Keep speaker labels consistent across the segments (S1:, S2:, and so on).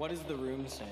S1: What does the room say?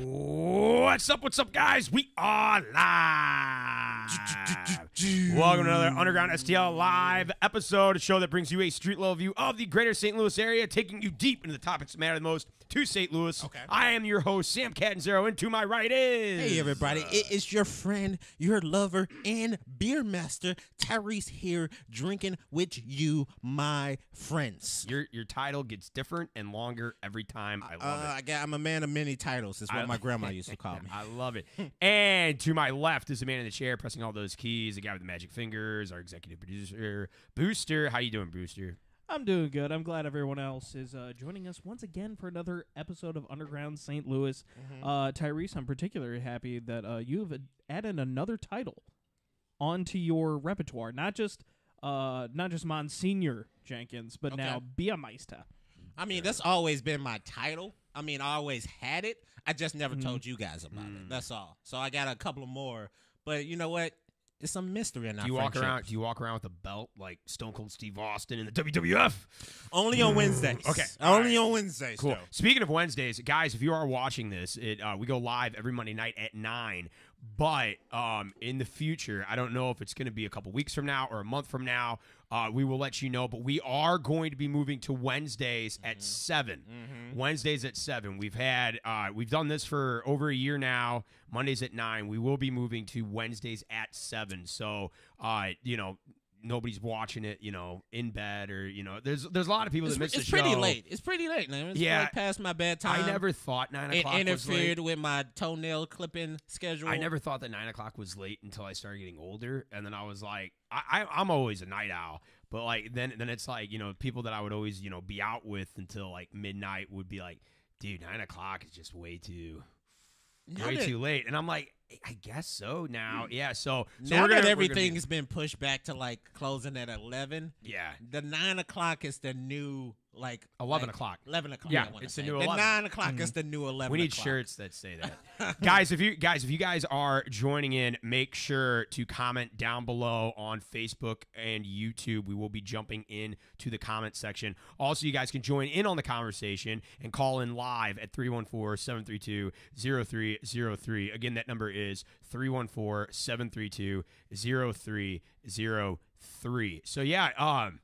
S2: What's up? What's up, guys? We are live. Welcome to another Underground STL live episode, a show that brings you a street level view of the greater St. Louis area, taking you deep into the topics that matter the most to St. Louis.
S3: Okay.
S2: I am your host, Sam Catanzaro, and to my right is.
S3: Hey everybody, it is your friend, your lover, and beer master, Tyrese here, drinking with you, my friends.
S2: Your your title gets different and longer every time. I love
S3: Uh,
S2: it.
S3: I I'm a man of many titles. Is what
S2: I-
S3: my grandma used to call me.
S2: I love it. and to my left is the man in the chair pressing all those keys, guy with the magic fingers, our executive producer, Booster. How you doing, Booster?
S4: I'm doing good. I'm glad everyone else is uh, joining us once again for another episode of Underground St. Louis. Uh, Tyrese, I'm particularly happy that uh, you've added another title onto your repertoire. Not just uh, not just Monsignor Jenkins, but
S3: Okay.
S4: now Biermeister.
S3: I mean, that's always been my title. I mean, I always had it. I just never
S2: Mm-hmm.
S3: told you guys about
S2: Mm.
S3: it. That's all. So I got a couple more. But you know what? It's some mystery in our
S2: Do you walk
S3: friendship.
S2: around? Do you walk around with a belt like Stone Cold Steve Austin in the WWF?
S3: Only on Wednesdays.
S2: Okay,
S3: Only
S2: right.
S3: on Wednesdays.
S2: Cool.
S3: though.
S2: Speaking of Wednesdays, guys, if you are watching this, it uh, we go live every Monday night at nine. But um, in the future, I don't know if it's going to be a couple weeks from now or a month from now. Uh, we will let you know. But we are going to be moving to Wednesdays at 7 Wednesdays at seven. We've had uh, we've done this for over a year now. Mondays at nine. We will be moving to Wednesdays at seven. So uh, you know. Nobody's watching it, you know, in bed or you know. There's there's a lot of people
S3: It's,
S2: that miss
S3: it's
S2: the show.
S3: It's pretty late. It's pretty late, man. It's
S2: Yeah.
S3: like past my bedtime.
S2: I never thought nine
S3: It
S2: o'clock was late.
S3: interfered with my toenail clipping schedule.
S2: I never thought that nine o'clock was late until I started getting older, and then I was like, I, I I'm always a night owl, but like then then it's like you know people that I would always you know be out with until like midnight would be like, dude, nine o'clock is just way too
S3: Now
S2: way
S3: that-
S2: too late, and I'm like, I guess so now, mm. yeah. So so
S3: now
S2: we're gonna
S3: that
S2: we're
S3: everything has been pushed back to like closing at eleven,
S2: yeah.
S3: the nine o'clock is the new like
S2: 11
S3: like,
S2: o'clock.
S3: Eleven o'clock.
S2: Yeah, it's the new
S3: The
S2: 11.
S3: nine o'clock is the new eleven.
S2: We need
S3: o'clock.
S2: shirts that say that. guys, if you guys if you guys are joining in, make sure to comment down below on Facebook and YouTube. We will be jumping in to the comment section. Also, you guys can join in on the conversation and call in live at 314-732-0303. Again, that number is 314-732-0303. So yeah, um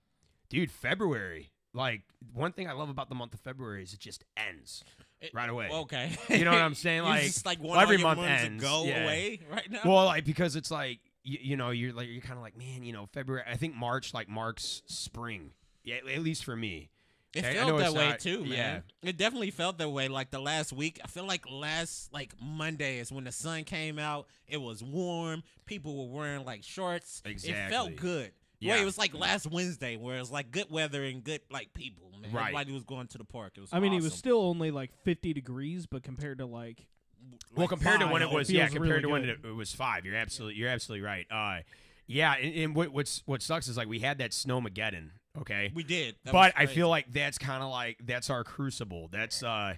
S2: dude, February. Like one thing I love about the month of February is it just ends
S3: It-
S2: right away.
S3: Okay,
S2: You know what I'm saying? Like,
S3: just like
S2: well, every month ends,
S3: go
S2: yeah.
S3: away right now.
S2: Well, like because it's like you, you know you're like you're kind of like man, you know February. I think March like marks spring. Yeah, at least for me.
S3: It
S2: I
S3: felt that way
S2: not-
S3: too, man. It definitely felt that way. Like the last week, I feel like last like Monday is when the sun came out. It was warm. People were wearing like shorts.
S2: Exactly.
S3: It felt good.
S2: Yeah.
S3: Wait, it was like last Wednesday where it was like good weather and good like people. Man.
S2: Right.
S3: Everybody was going to the park. It was.
S4: I mean, it was still only like 50 degrees, but compared to like
S2: Well, compared to when it
S4: it
S2: was, yeah, compared
S4: really
S2: to when
S4: good.
S2: it, it was five. You're absolutely, you're absolutely right. Uh, yeah, and, and what what's what sucks is like we had that snowmageddon. Okay,
S3: we did. That
S2: but I feel like that's kind of like that's our crucible. That's uh,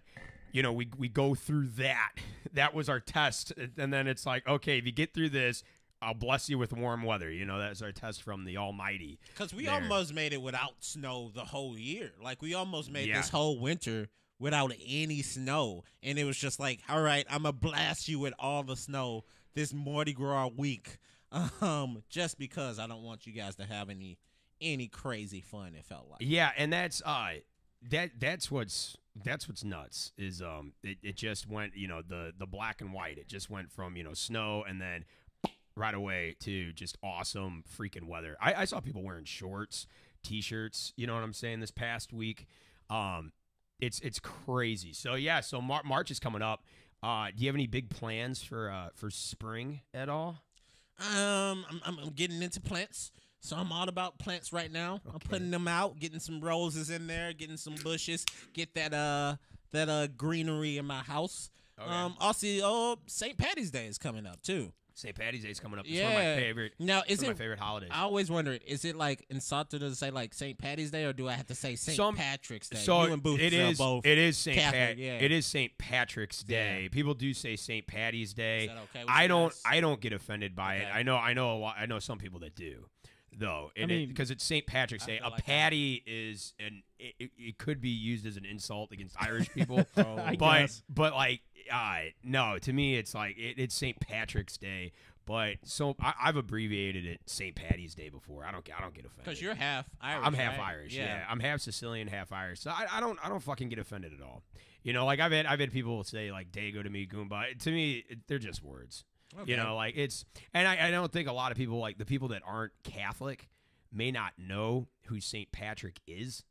S2: you know, we we go through that. That was our test, and then it's like, okay, if you get through this, I'll bless you with warm weather. You know, that's our test from the Almighty.
S3: Because we
S2: there.
S3: almost made it without snow the whole year. Like we almost made
S2: Yeah.
S3: this whole winter without any snow, and it was just like, all right, I'm gonna blast you with all the snow this Mardi Gras week, um, just because I don't want you guys to have any any crazy fun. It felt like.
S2: Yeah, and that's uh that that's what's that's what's nuts is um it, it just went you know the the black and white it just went from you know snow and then right away to just awesome freaking weather. I, I saw people wearing shorts, t-shirts. You know what I'm saying? This past week, um, it's it's crazy. So yeah, so Mar- March is coming up. Uh, do you have any big plans for uh for spring at all?
S3: Um, I'm, I'm, getting into plants. So I'm all about plants right now. I'm putting them out, getting some roses in there, getting some bushes, get that uh that uh greenery in my house.
S2: Okay.
S3: Um, also, oh, St. Patty's Day is coming up too.
S2: St. Patty's Day is coming up. It's one of my
S3: Yeah.
S2: favorite.
S3: Now, is it?
S2: my favorite holidays.
S3: I always wondered, is it like insulted to say like St. Patty's Day, or do I have to say St.
S2: Some-
S3: Patrick's Day?
S2: So
S3: you and Booth
S2: it is.
S3: both.
S2: It is St. Pat.
S3: yeah.
S2: It is St. Patrick's
S3: Yeah.
S2: Day. People do say St. Patty's Day.
S3: Is that okay
S2: I don't.
S3: guys?
S2: I don't get offended by it. I know. I know a lot. I know some people that do, though. And
S4: mean-
S2: because it's St. Patrick's
S3: I
S2: Day, a
S3: like
S2: patty is an. It, it, could be used as an insult against Irish people.
S3: Oh.
S4: I
S2: but
S4: guess.
S2: but like uh, no, to me it's like it, it's St. Patrick's Day. But so I, I've abbreviated it St. Patty's Day before. I don't. I don't get offended.
S3: because you're half Irish.
S2: I'm half
S3: right?
S2: Irish. Yeah. I'm half Sicilian, half Irish. So I, I don't I don't fucking get offended at all. You know, like I've had I've had people say like Dago to me, Goomba. To me, it, they're just words. You know, like it's and I, I don't think a lot of people like the people that aren't Catholic may not know who Saint Patrick is.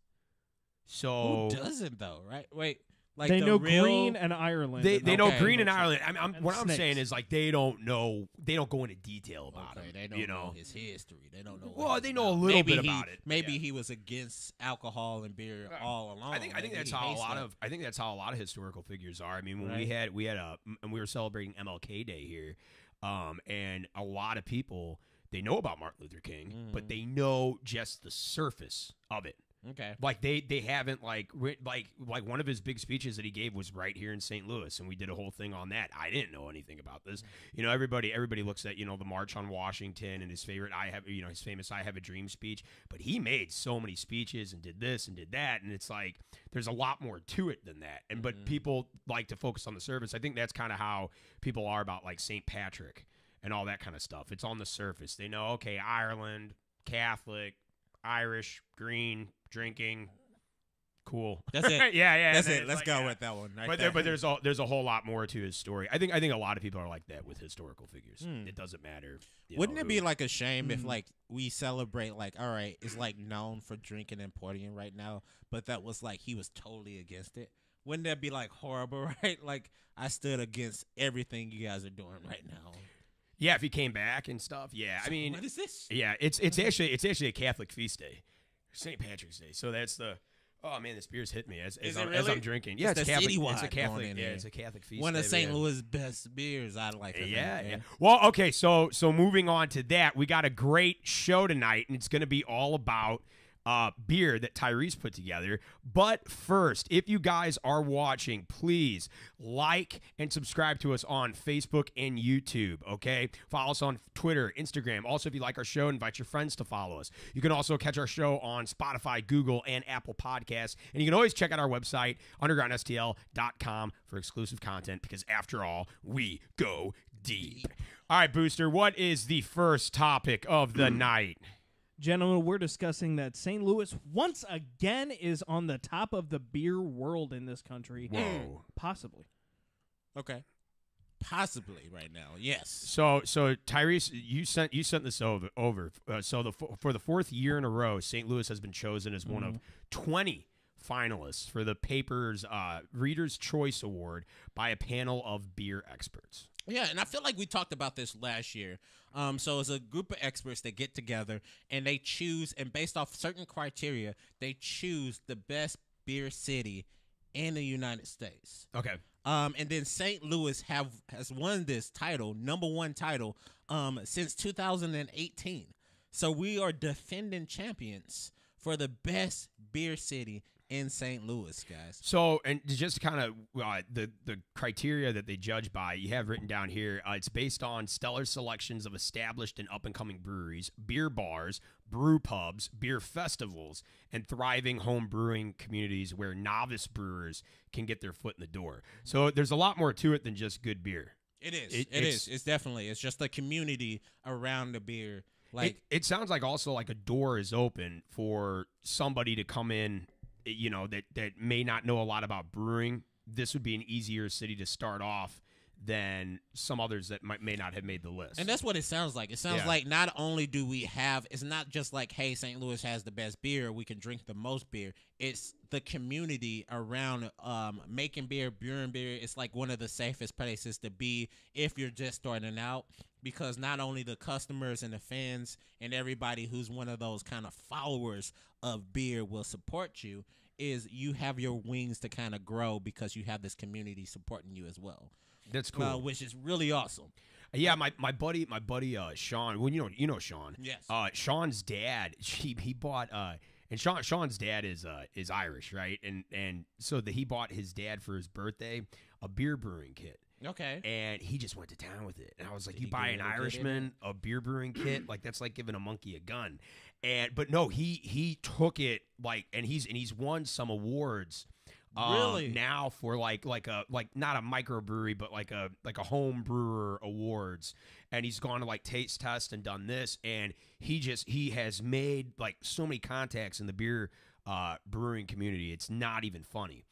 S2: So
S3: Who doesn't though? Right? Wait. Like
S4: they
S3: the
S4: know
S3: real,
S4: Green and Ireland.
S2: they they
S4: all
S2: know
S3: Okay.
S2: Green and. Ireland. I'm, I'm
S4: And
S2: what I'm saying is like they don't know they don't go into detail about
S3: Okay,
S2: it.
S3: they don't
S2: you
S3: know.
S2: know,
S3: his history. They don't know.
S2: Well, they
S3: he's
S2: know a little
S3: maybe
S2: bit
S3: he,
S2: about it,
S3: Maybe
S2: yeah.
S3: he was against alcohol and beer
S2: Right.
S3: all along.
S2: I think I think that's how a lot
S3: that.
S2: of I think that's how a lot of historical figures are. I mean, when we had we had a and we were celebrating MLK Day here, um, and a lot of people they know about Martin Luther King, but
S3: Mhm.
S2: they know just the surface of it.
S3: Okay.
S2: Like they they haven't like like like one of his big speeches that he gave was right here in St. Louis, and we did a whole thing on that. I didn't know anything about this. You know, everybody everybody looks at you know the March on Washington and his favorite I have you know his famous I have a dream speech, but he made so many speeches and did this and did that, and it's like there's a lot more to it than that. And but
S3: Mhm.
S2: people like to focus on the surface. I think that's kind of how people are about like St. Patrick and all that kind of stuff. It's on the surface. They know okay, Ireland, Catholic, Irish, green, drinking, cool.
S3: That's it.
S2: yeah, yeah.
S3: That's it. Let's
S2: like,
S3: go
S2: yeah.
S3: with that one. Right
S2: But there, but there's a there's a whole lot more to his story. I think I think a lot of people are like that with historical figures.
S3: Hmm.
S2: It doesn't matter.
S3: Wouldn't
S2: know,
S3: it
S2: who-
S3: be like a shame if
S4: Mhm.
S3: like we celebrate like all right, it's like known for drinking and partying right now, but that was like he was totally against it. Wouldn't that be like horrible, right? Like I stood against everything you guys are doing right now.
S2: Yeah, if he came back and stuff. Yeah, I mean,
S3: what is this?
S2: yeah, it's it's actually it's actually a Catholic feast day, St. Patrick's Day. So that's the. Oh man, this beer's hit me as, as, I'm, as? I'm drinking. Yeah,
S3: It's
S2: it's, Catholic. It's a Catholic. Yeah,
S3: there.
S2: it's a Catholic feast.
S3: One of St. Louis' best beers, I like.
S2: Yeah, yeah. Well, okay, so so moving on to that, we got a great show tonight, and it's going to be all about uh, beer that Tyrese put together. But first, if you guys are watching, please like and subscribe to us on Facebook and YouTube. Okay, follow us on Twitter, Instagram. Also, if you like our show, invite your friends to follow us. You can also catch our show on Spotify, Google, and Apple Podcasts, and you can always check out our website undergroundstl.com for exclusive content because after all, we go deep. All right, Booster, what is the first topic of the night?
S4: Gentlemen, we're discussing that St. Louis once again is on the top of the beer world in this country.
S2: Whoa.
S4: Possibly.
S3: Okay. Possibly right now. Yes.
S2: So, so Tyrese, you sent you sent this over. Over. Uh, so the for the fourth year in a row, St. Louis has been chosen as one of twenty finalists for the paper's uh, Reader's Choice Award by a panel of beer experts.
S3: Yeah, and I feel like we talked about this last year. Um, so it's a group of experts that get together and they choose, and based off certain criteria, they choose the best beer city in the United States.
S2: Okay.
S3: Um, and then St. Louis have has won this title, number one title, um, since 2018. So we are defending champions for the best beer city in St. Louis, guys.
S2: So, and just kind of uh, the the criteria that they judge by, you have written down here. Uh, it's based on stellar selections of established and up and coming breweries, beer bars, brew pubs, beer festivals, and thriving home brewing communities where novice brewers can get their foot in the door. So, there's a lot more to it than just good beer.
S3: It is.
S2: It-
S3: it
S2: it's-
S3: is. It's definitely. It's just the community around the beer. Like
S2: it, it sounds like also like a door is open for somebody to come in, you know, that that may not know a lot about brewing. This would be an easier city to start off than some others that might may not have made the list.
S3: And that's what it sounds like. It sounds
S2: Yeah.
S3: like not only do we have, it's not just like, hey, St. Louis has the best beer, we can drink the most beer. It's the community around um, making beer, brewing beer. It's like one of the safest places to be if you're just starting out because not only the customers and the fans and everybody who's one of those kind of followers of beer will support you. is you have your wings to kind of grow because you have this community supporting you as well,
S2: That's cool.
S3: uh, which is really awesome.
S2: yeah, my, my buddy, my buddy, uh, Sean. Well, you know, you know Sean.
S3: Yes.
S2: Uh, Sean's dad, he he bought uh, and Sean Sean's dad is uh is Irish, right? And and so that he bought his dad for his birthday a beer brewing kit.
S3: Okay.
S2: and he just went to town with it. And I was like,
S3: Did
S2: "You buy an
S3: a little kid in
S2: Irishman a beer brewing kit? Like that's like giving a monkey a gun." And but no, he he took it like, and he's and he's won some awards. um,
S3: Really?
S2: now for like like a like not a microbrewery but like a like a home brewer awards and he's gone to like taste test and done this and he just he has made like so many contacts in the beer uh brewing community it's not even funny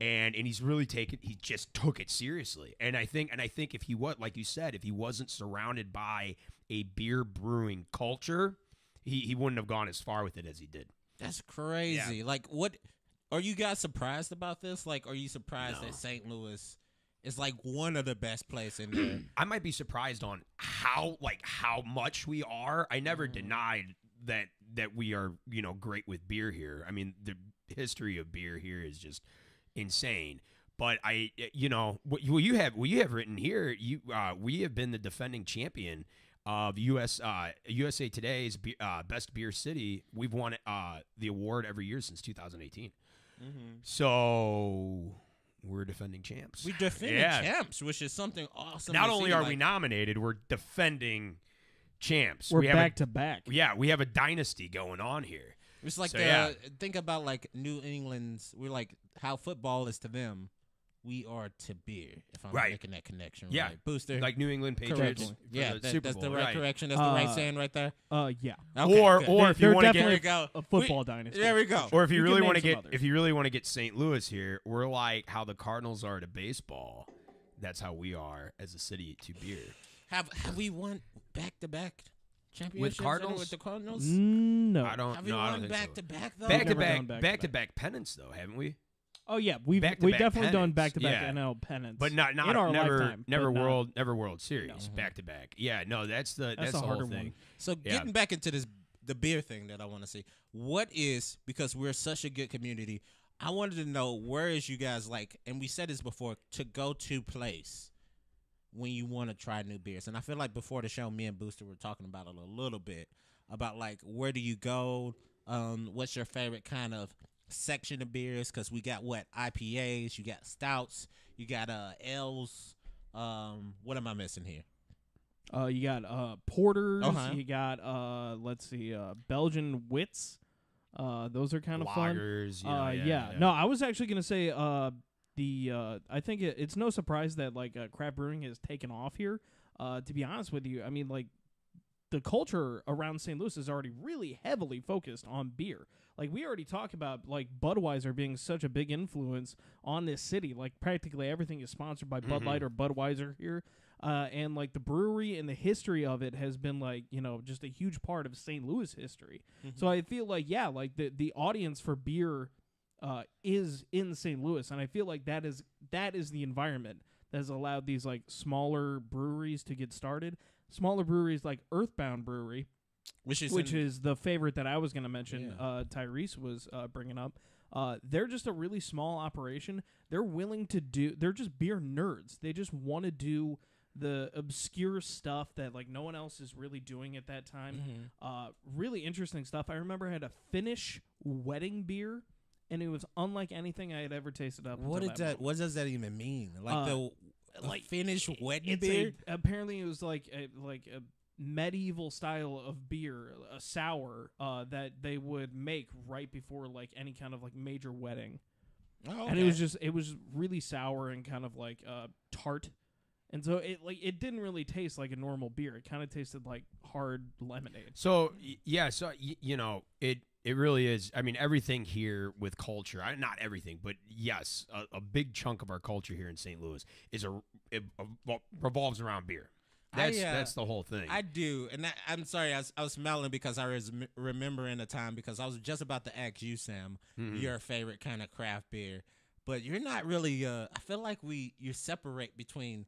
S2: and and he's really taken he just took it seriously and i think and i think if he was like you said if he wasn't surrounded by a beer brewing culture he he wouldn't have gone as far with it as he did
S3: That's crazy. Like, what are you guys surprised about this? Like, are you surprised
S2: No.
S3: that St. Louis is like one of the best places in there?
S2: I might be surprised on how like how much we are. I never
S3: Mm-hmm.
S2: denied that that we are you know great with beer here. I mean the history of beer here is just insane. But I you know what you, you have what you have written here you uh, we have been the defending champion of US uh, USA Today's be- uh, best beer city. We've won uh, the award every year since 2018. So we're defending champs.
S3: We defended
S2: Yeah.
S3: champs, which is something awesome.
S2: Not only
S3: see,
S2: are
S3: like,
S2: we nominated, we're defending champs.
S4: We're
S2: we have
S4: back
S2: a,
S4: to back.
S2: yeah, we have a dynasty going on here.
S3: It's like
S2: So,
S3: the
S2: yeah.
S3: think about like New England's. We're like how football is to them. We are to beer. If I'm
S2: Right.
S3: making that connection,
S2: Yeah.
S3: right. Booster.
S2: Like New England Patriots.
S3: Correct. Yeah, that-
S2: Super
S3: that's the
S2: Bowl,
S3: right, correction. That's the right
S4: Uh,
S3: saying right there.
S4: Uh, yeah.
S3: Okay,
S2: or
S3: good.
S2: or if
S4: They're
S2: you want to get
S3: go.
S4: a football dynasty.
S3: There we go.
S2: or if you,
S4: You
S2: really want to get
S4: others.
S2: if you really want to get St. Louis here, we're like how the Cardinals are to baseball. That's how we are as a city to beer.
S3: Have have we won back to back championships
S2: Cardinals?
S3: With the Cardinals.
S4: Mm, no.
S2: I don't
S3: Have we
S2: no, I don't
S3: won
S2: think
S3: back
S2: so.
S3: to back though?
S2: Back to
S4: never
S2: back,
S4: done back to
S2: back to
S4: back.
S2: back pennants though, haven't we?
S4: Oh yeah, we've
S2: Back to
S4: we've
S2: back
S4: definitely done
S2: pennants.
S4: back to back
S2: Yeah.
S4: NL pennants,
S2: But not not
S4: in our
S2: never
S4: lifetime.
S2: never
S4: but not-
S2: world never World Series back to back. Yeah, no, that's the
S4: That's
S2: that's,
S4: a
S2: the
S4: harder
S2: whole thing.
S4: one.
S3: So
S2: Yeah.
S3: getting back into this the beer thing that I want to see. What is because we're such a good community. I wanted to know where is you guys like, and we said this before, to go to place when you want to try new beers. And I feel like before the show, me and Booster were talking about it a little bit about like where do you go? Um, what's your favorite kind of section of beers? Because we got what IPAs, you got stouts, you got uh ales. Um, what am I missing here?
S4: Uh, you got uh porters.
S3: Uh-huh.
S4: You got uh, let's see, uh, Belgian wits. Uh, those are kind of fun.
S2: Lagers, you know,
S4: uh,
S2: yeah,
S4: No, I was actually gonna say uh, the uh, I think it, it's no surprise that like uh, craft brewing has taken off here. Uh, to be honest with you, I mean like the culture around St. Louis is already really heavily focused on beer. Like we already talked about like Budweiser being such a big influence on this city. Like practically everything is sponsored by Bud
S2: Mhm.
S4: Light or Budweiser here. Uh, and like the brewery and the history of it has been like you know just a huge part of St. Louis history. So I feel like yeah, like the the audience for beer uh, is in St. Louis, and I feel like that is that is the environment that has allowed these like smaller breweries to get started. Smaller breweries like Earthbound Brewery,
S3: Which is
S4: which
S3: in-
S4: is the favorite that I was going to mention.
S3: Yeah.
S4: Uh, Tyrese was uh, bringing up. Uh, they're just a really small operation. They're willing to do. They're just beer nerds. They just want to do the obscure stuff that like no one else is really doing at that time.
S3: Mhm.
S4: Uh, really interesting stuff. I remember I had a Finnish wedding beer, and it was unlike anything I had ever tasted up.
S3: What
S4: until
S3: did that?
S4: moment.
S3: What does that even mean? Like
S4: Uh,
S3: the
S4: like,
S3: like Finnish wedding
S4: It's
S3: beer?
S4: a, apparently it was like a, like a medieval style of beer, a sour uh, that they would make right before like any kind of like major wedding,
S3: oh,
S4: and it was just it was really sour and kind of like uh, tart, and so it like it didn't really taste like a normal beer. It kind of tasted like hard lemonade.
S2: So yeah, so y- you know it. It really is. I mean, everything here with culture. I, not everything, but yes, a, a big chunk of our culture here in St. Louis is a it, well, revolves around beer.
S3: I,
S2: That's
S3: uh,
S2: that's the whole thing.
S3: I do, and that, I'm sorry, I was, I was smiling because I was m- remembering a time because I was just about to ask you, Sam,
S2: Mhm.
S3: your favorite kind of craft beer, but you're not really. Uh, I feel like we you separate between.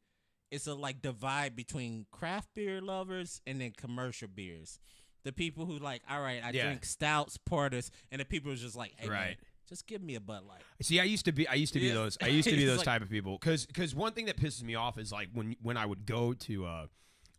S3: It's a like divide between craft beer lovers and then commercial beers. The people who like, all right, I
S2: Yeah.
S3: drink stouts, porters, and the people who's just like, hey, man,
S2: Right.
S3: Just give me a Bud Light.
S2: See, I used to be I used to be
S3: Yeah.
S2: those I used to be those
S3: like-
S2: type of people cuz cuz one thing that pisses me off is like when when I would go to uh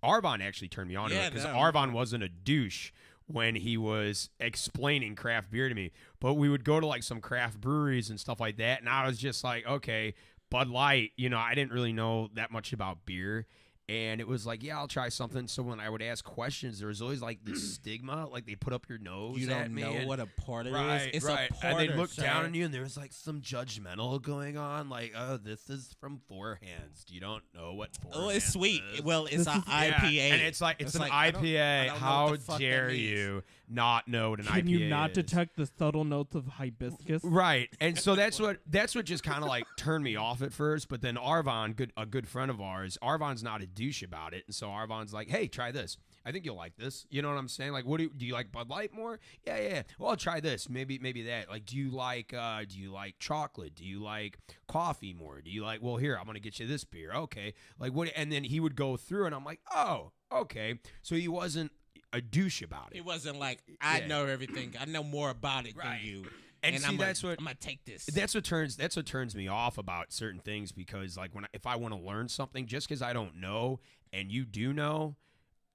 S2: Arvon actually turned me on to
S3: Yeah,
S2: it cuz
S3: no.
S2: Arvon wasn't a douche when he was explaining craft beer to me. But we would go to like some craft breweries and stuff like that and I was just like, okay, Bud Light, you know, I didn't really know that much about beer. And it was like, yeah, I'll try something. So when I would ask questions, there was always like this stigma, like they put up your nose.
S3: You don't know
S2: and-
S3: what a porter is. It's
S2: right.
S3: a porter.
S2: and they look down on you, and there's like some judgmental going on, like, "Oh, this is from Four Hands. You don't know what Four
S3: Oh, it's sweet.
S2: is."
S3: Well, it's
S4: This
S3: an
S4: is-
S2: Yeah,
S3: IPA,
S2: and it's like it's, an
S3: like, I don't- I
S2: IPA.
S3: don't
S2: How dare you not know what an
S4: Can
S2: IPA
S4: you not
S2: is?
S4: detect the subtle notes of hibiscus?
S2: Right, and so that's what that's what just kind of like turned me off at first. But then Arvon, good a good friend of ours, Arvon's not a douche about it, and so Arvon's like, "Hey, try this. I think you'll like this." You know what I'm saying? Like, what do you, do you like Bud Light more? Yeah, yeah. yeah. Well, I'll try this. Maybe maybe that. Like, do you like uh do you like chocolate? Do you like coffee more? Do you like? Well, here I'm gonna get you this beer. Okay, like what? And then he would go through, and I'm like, oh, okay. So he wasn't a douche about it.
S3: It wasn't like I
S2: Yeah.
S3: know everything. I know more about it
S2: Right.
S3: than you.
S2: And
S3: And,
S2: see,
S3: I'm
S2: that's what-
S3: I'm gonna take this.
S2: That's what turns that's what turns me off about certain things because like when I, if I want to learn something just because I don't know and you do know,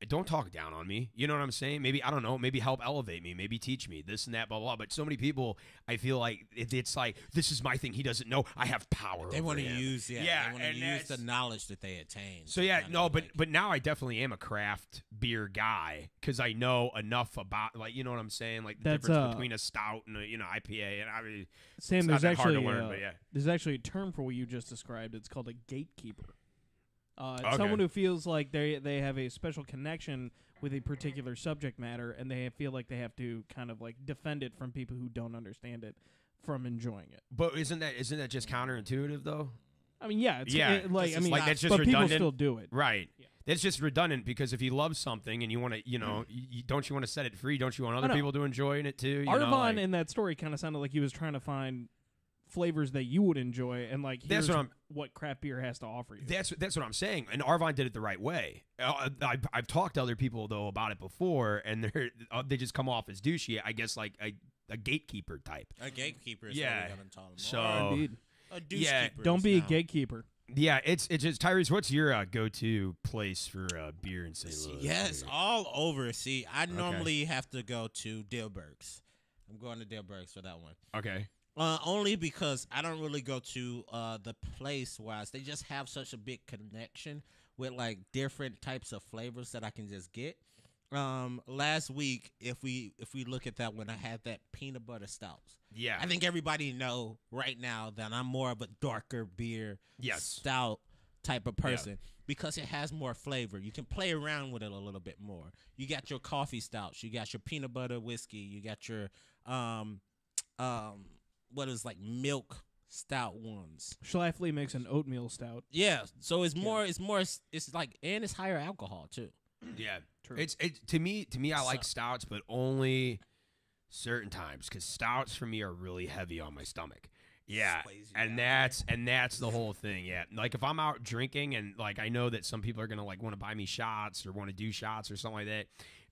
S2: don't talk down on me. You know what I'm saying? Maybe I don't know. Maybe help elevate me. Maybe teach me this and that. Blah blah. But so many people, I feel like it, it's like this is my thing. He doesn't know. I have power.
S3: they
S2: want to
S3: use yeah.
S2: Yeah,
S3: they want to use the knowledge that they attain.
S2: So yeah, no, but
S3: like-
S2: but now I definitely am a craft beer guy because I know enough about like you know what I'm saying, like the difference
S4: uh,
S2: between a stout and a you know IPA, and I mean
S4: Sam,
S2: it's not
S4: there's
S2: that hard
S4: actually
S2: to learn,
S4: uh,
S2: but yeah.
S4: there's actually a term for what you just described. It's called a gatekeeper. Uh,
S2: Okay.
S4: Someone who feels like they they have a special connection with a particular subject matter, and they feel like they have to kind of like defend it from people who don't understand it from enjoying it.
S2: But isn't that isn't that just counterintuitive though?
S4: I mean, yeah, it's
S2: Yeah,
S4: it- like I mean,
S2: like that's just
S4: but people still do it.
S2: Right.
S4: Yeah.
S2: That's just redundant because if you love something and you want to, you know, you, you- don't you want to set it free? Don't you want other people to enjoy it too? You
S4: Arvon
S2: know, like-
S4: in that story kind of sounded like he was trying to find flavors that you would enjoy, and like
S2: That's what I'm-
S4: what craft beer has to offer you.
S2: That's that's what I'm saying. And Arvon did it the right way. Uh, I've, I've talked to other people though about it before, and they're uh, they just come off as douchey. I guess like a, a gatekeeper type.
S3: a gatekeeper is
S2: Yeah.
S3: what we're gonna them.
S2: So-
S3: Or
S4: Indeed.
S3: a douche
S2: yeah,
S3: keeper
S4: Don't
S3: is
S4: be a gatekeeper.
S2: Yeah, it's it's just Tyrese. What's your uh, go to place for uh, beer in St. Louis?
S3: Yes, all over. See, I normally have to go to Dierbergs. I'm going to Dierbergs for that one.
S2: Okay.
S3: Uh, only because I don't really go to uh, the place wise. They just have such a big connection with like different types of flavors that I can just get. Um, last week, if we if we look at that one, I had that peanut butter stouts.
S2: Yeah.
S3: I think everybody know right now that I'm more of a darker beer
S2: Yes.
S3: stout type of person because it has more flavor. You can play around with it a little bit more. You got your coffee stouts, you got your peanut butter whiskey, you got your um um what is like milk stout ones.
S4: Schlafly makes an oatmeal stout.
S3: Yeah, so it's more it's more it's like and it's higher alcohol too.
S2: Yeah,
S4: True.
S2: It's it to me. To me, I like stouts, but only certain times because stouts for me are really heavy on my stomach. Yeah, and
S3: down.
S2: that's and that's the whole thing. Yeah, like if I'm out drinking and like I know that some people are gonna like want to buy me shots or want to do shots or something like that.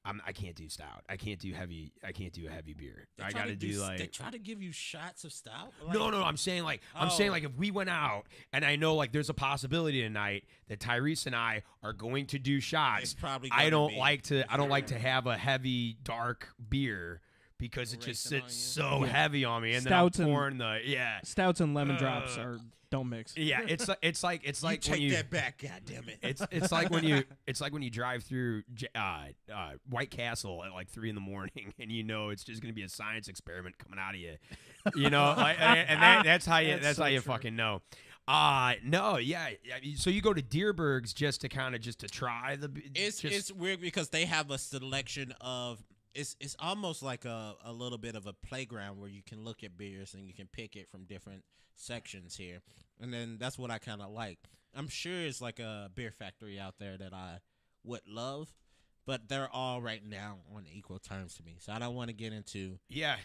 S2: I'm, I can't do stout. I can't do heavy. I can't do a heavy beer. I got to do
S3: s-
S2: like
S3: they try to give you shots of stout.
S2: no, no, I'm saying like I'm saying
S3: Oh.
S2: like if we went out and I know like there's a possibility tonight that Tyrese and I are going to do shots.
S3: It's probably
S2: I don't
S3: be-
S2: like to I don't like to have a heavy dark beer because it just
S3: Racing on
S2: sits
S3: you.
S2: so
S4: Yeah.
S2: heavy on me and
S4: Stouts
S2: then
S4: and-
S2: I'm pouring the yeah.
S4: Stouts and lemon drops are don't mix.
S2: Yeah, it's like it's like it's like
S3: you
S2: when
S3: take
S2: you
S3: that back, God damn it.
S2: it's it's like when you it's like when you drive through J- uh, uh, White Castle at like three in the morning and you know it's just gonna be a science experiment coming out of you, you know, like, and that, that's how you
S4: That's
S2: that's,
S4: so
S2: how you
S4: true.
S2: fucking know. Uh no, yeah. yeah, So you go to Dierberg's just to kind of just to try the. b-
S3: It's
S2: just,
S3: it's weird because they have a selection of it's it's almost like a, a little bit of a playground where you can look at beers and you can pick it from different sections here. And then that's what I kind of like. I'm sure it's like a beer factory out there that I would love, but they're all right now on equal terms to me. So I don't want to get into
S2: yeah.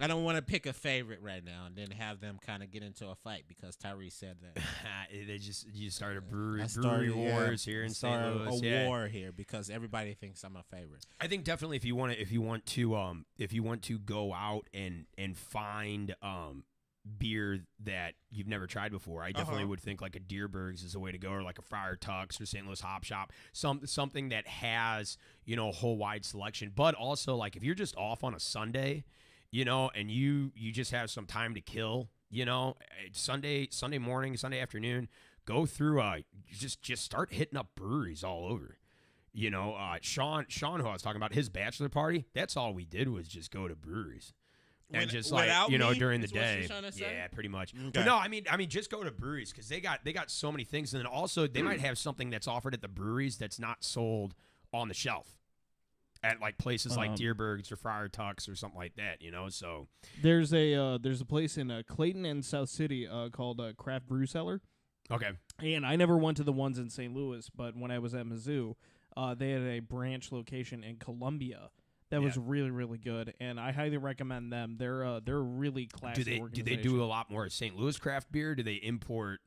S3: I don't want to pick a favorite right now and then have them kind of get into a fight because Tyree said that.
S2: they just you start a brewery
S3: I
S2: brewery
S3: started, yeah,
S2: wars here in St.
S3: started
S2: Louis.
S3: A
S2: yeah.
S3: war here because everybody thinks I'm a favorite.
S2: I think definitely if you want to if you want to um if you want to go out and and find um beer that you've never tried before. I definitely
S3: Uh-huh.
S2: would think like a Dierbergs is a way to go, or like a Friar Tuck's or St. Louis Hop Shop, some something that has you know a whole wide selection. But also like if you're just off on a Sunday, you know, and you you just have some time to kill, you know, Sunday Sunday morning, Sunday afternoon, go through uh just just start hitting up breweries all over. You know, uh, Sean Sean who I was talking about his bachelor party. That's all we did was just go to breweries. And
S3: With-
S2: just like you know during the day,
S3: she's trying to say?
S2: yeah, pretty much.
S3: Okay.
S2: No, I mean, I mean, just go to breweries because they got they got so many things, and then also they might have something that's offered at the breweries that's not sold on the shelf at like places like
S4: Um,
S2: Dierbergs or Friar Tucks or something like that. You know, so
S4: There's a uh, there's a place in uh, Clayton and South City uh, called uh, Craft Brew Cellar,
S2: okay,
S4: and I never went to the ones in St. Louis, but when I was at Mizzou, uh, they had a branch location in Columbia that was really really good, and I highly recommend them. They're uh, they're really classy.
S2: do they do they do a lot more St. Louis craft beer? Do they import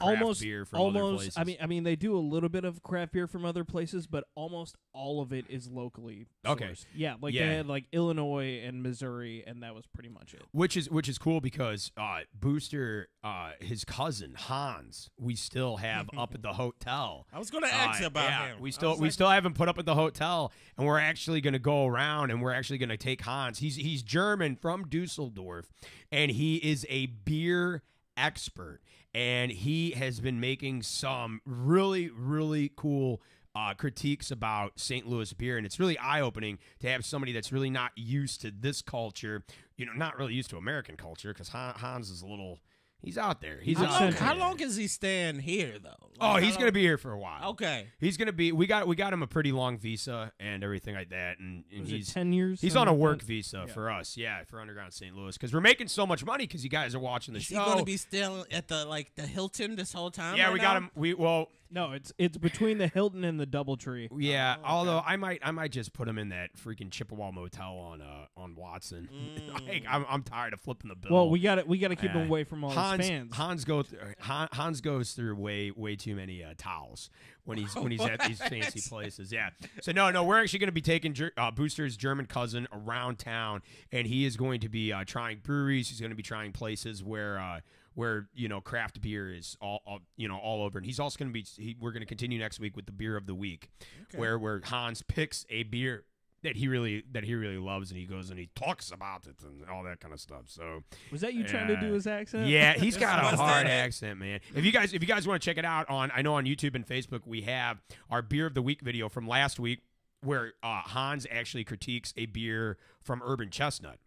S4: almost
S2: beer from other
S4: almost
S2: places?
S4: I mean I mean they do a little bit of craft beer from other places but almost all of it is locally
S2: Okay.
S4: sourced. Yeah, like
S2: Yeah.
S4: they had like Illinois and Missouri and that was pretty much it.
S2: which is which is cool because uh, Booster, uh, his cousin Hans, we still have up at the hotel.
S3: I was gonna ask
S2: Uh,
S3: about
S2: yeah,
S3: him.
S2: We still we
S3: like,
S2: still haven't put up at the hotel, and we're actually going to go around and we're actually going to take Hans. He's he's German from Dusseldorf, and he is a beer expert, and he has been making some really really cool. Uh, critiques about St. Louis beer, and it's really eye opening to have somebody that's really not used to this culture, you know, not really used to American culture, because Hans is a little, he's out there. He's
S3: How
S2: out
S3: long,
S4: Central.
S3: how long is he staying here though?
S2: Oh, he's
S3: how
S2: gonna be here for a while.
S3: Okay.
S2: He's gonna be. We got we got him a pretty long visa and everything like that, and, and
S4: Was it
S2: he's
S4: 10 years?
S2: he's on a work
S4: that?
S2: visa
S4: Yeah.
S2: for us. Yeah, for Underground St. Louis because we're making so much money because you guys are watching the
S3: Is he
S2: show.
S3: gonna be still at the like the Hilton this whole time?
S2: yeah,
S3: right
S2: we got
S3: now?
S2: him. We well,
S4: No, it's it's between the Hilton and the DoubleTree.
S2: yeah.
S3: Oh, okay.
S2: Although I might I might just put him in that freaking Chippewa motel on uh on Watson. like, I'm I'm tired of flipping the bill.
S4: Well, we got to we got to keep
S2: Yeah.
S4: him away from all
S2: Hans
S4: fans.
S2: Hans go th- Han, Hans goes through way way too many uh, towels when he's when he's at these fancy places. Yeah. So no no we're actually going to be taking uh, Booster's German cousin around town, and he is going to be uh, trying breweries. He's going to be trying places where. Uh, where you know craft beer is all, all you know all over, and he's also going to be. He, we're going to continue next week with the beer of the week, where where Hans picks a beer that he really that he really loves, and he goes and he talks about it and all that kind of stuff. So
S4: was that you trying to do his accent?
S2: yeah, he's got a hard
S3: that.
S2: accent, man. If you guys if you guys want to check it out on I know on YouTube and Facebook we have our beer of the week video from last week where uh, Hans actually critiques a beer from Urban Chestnut.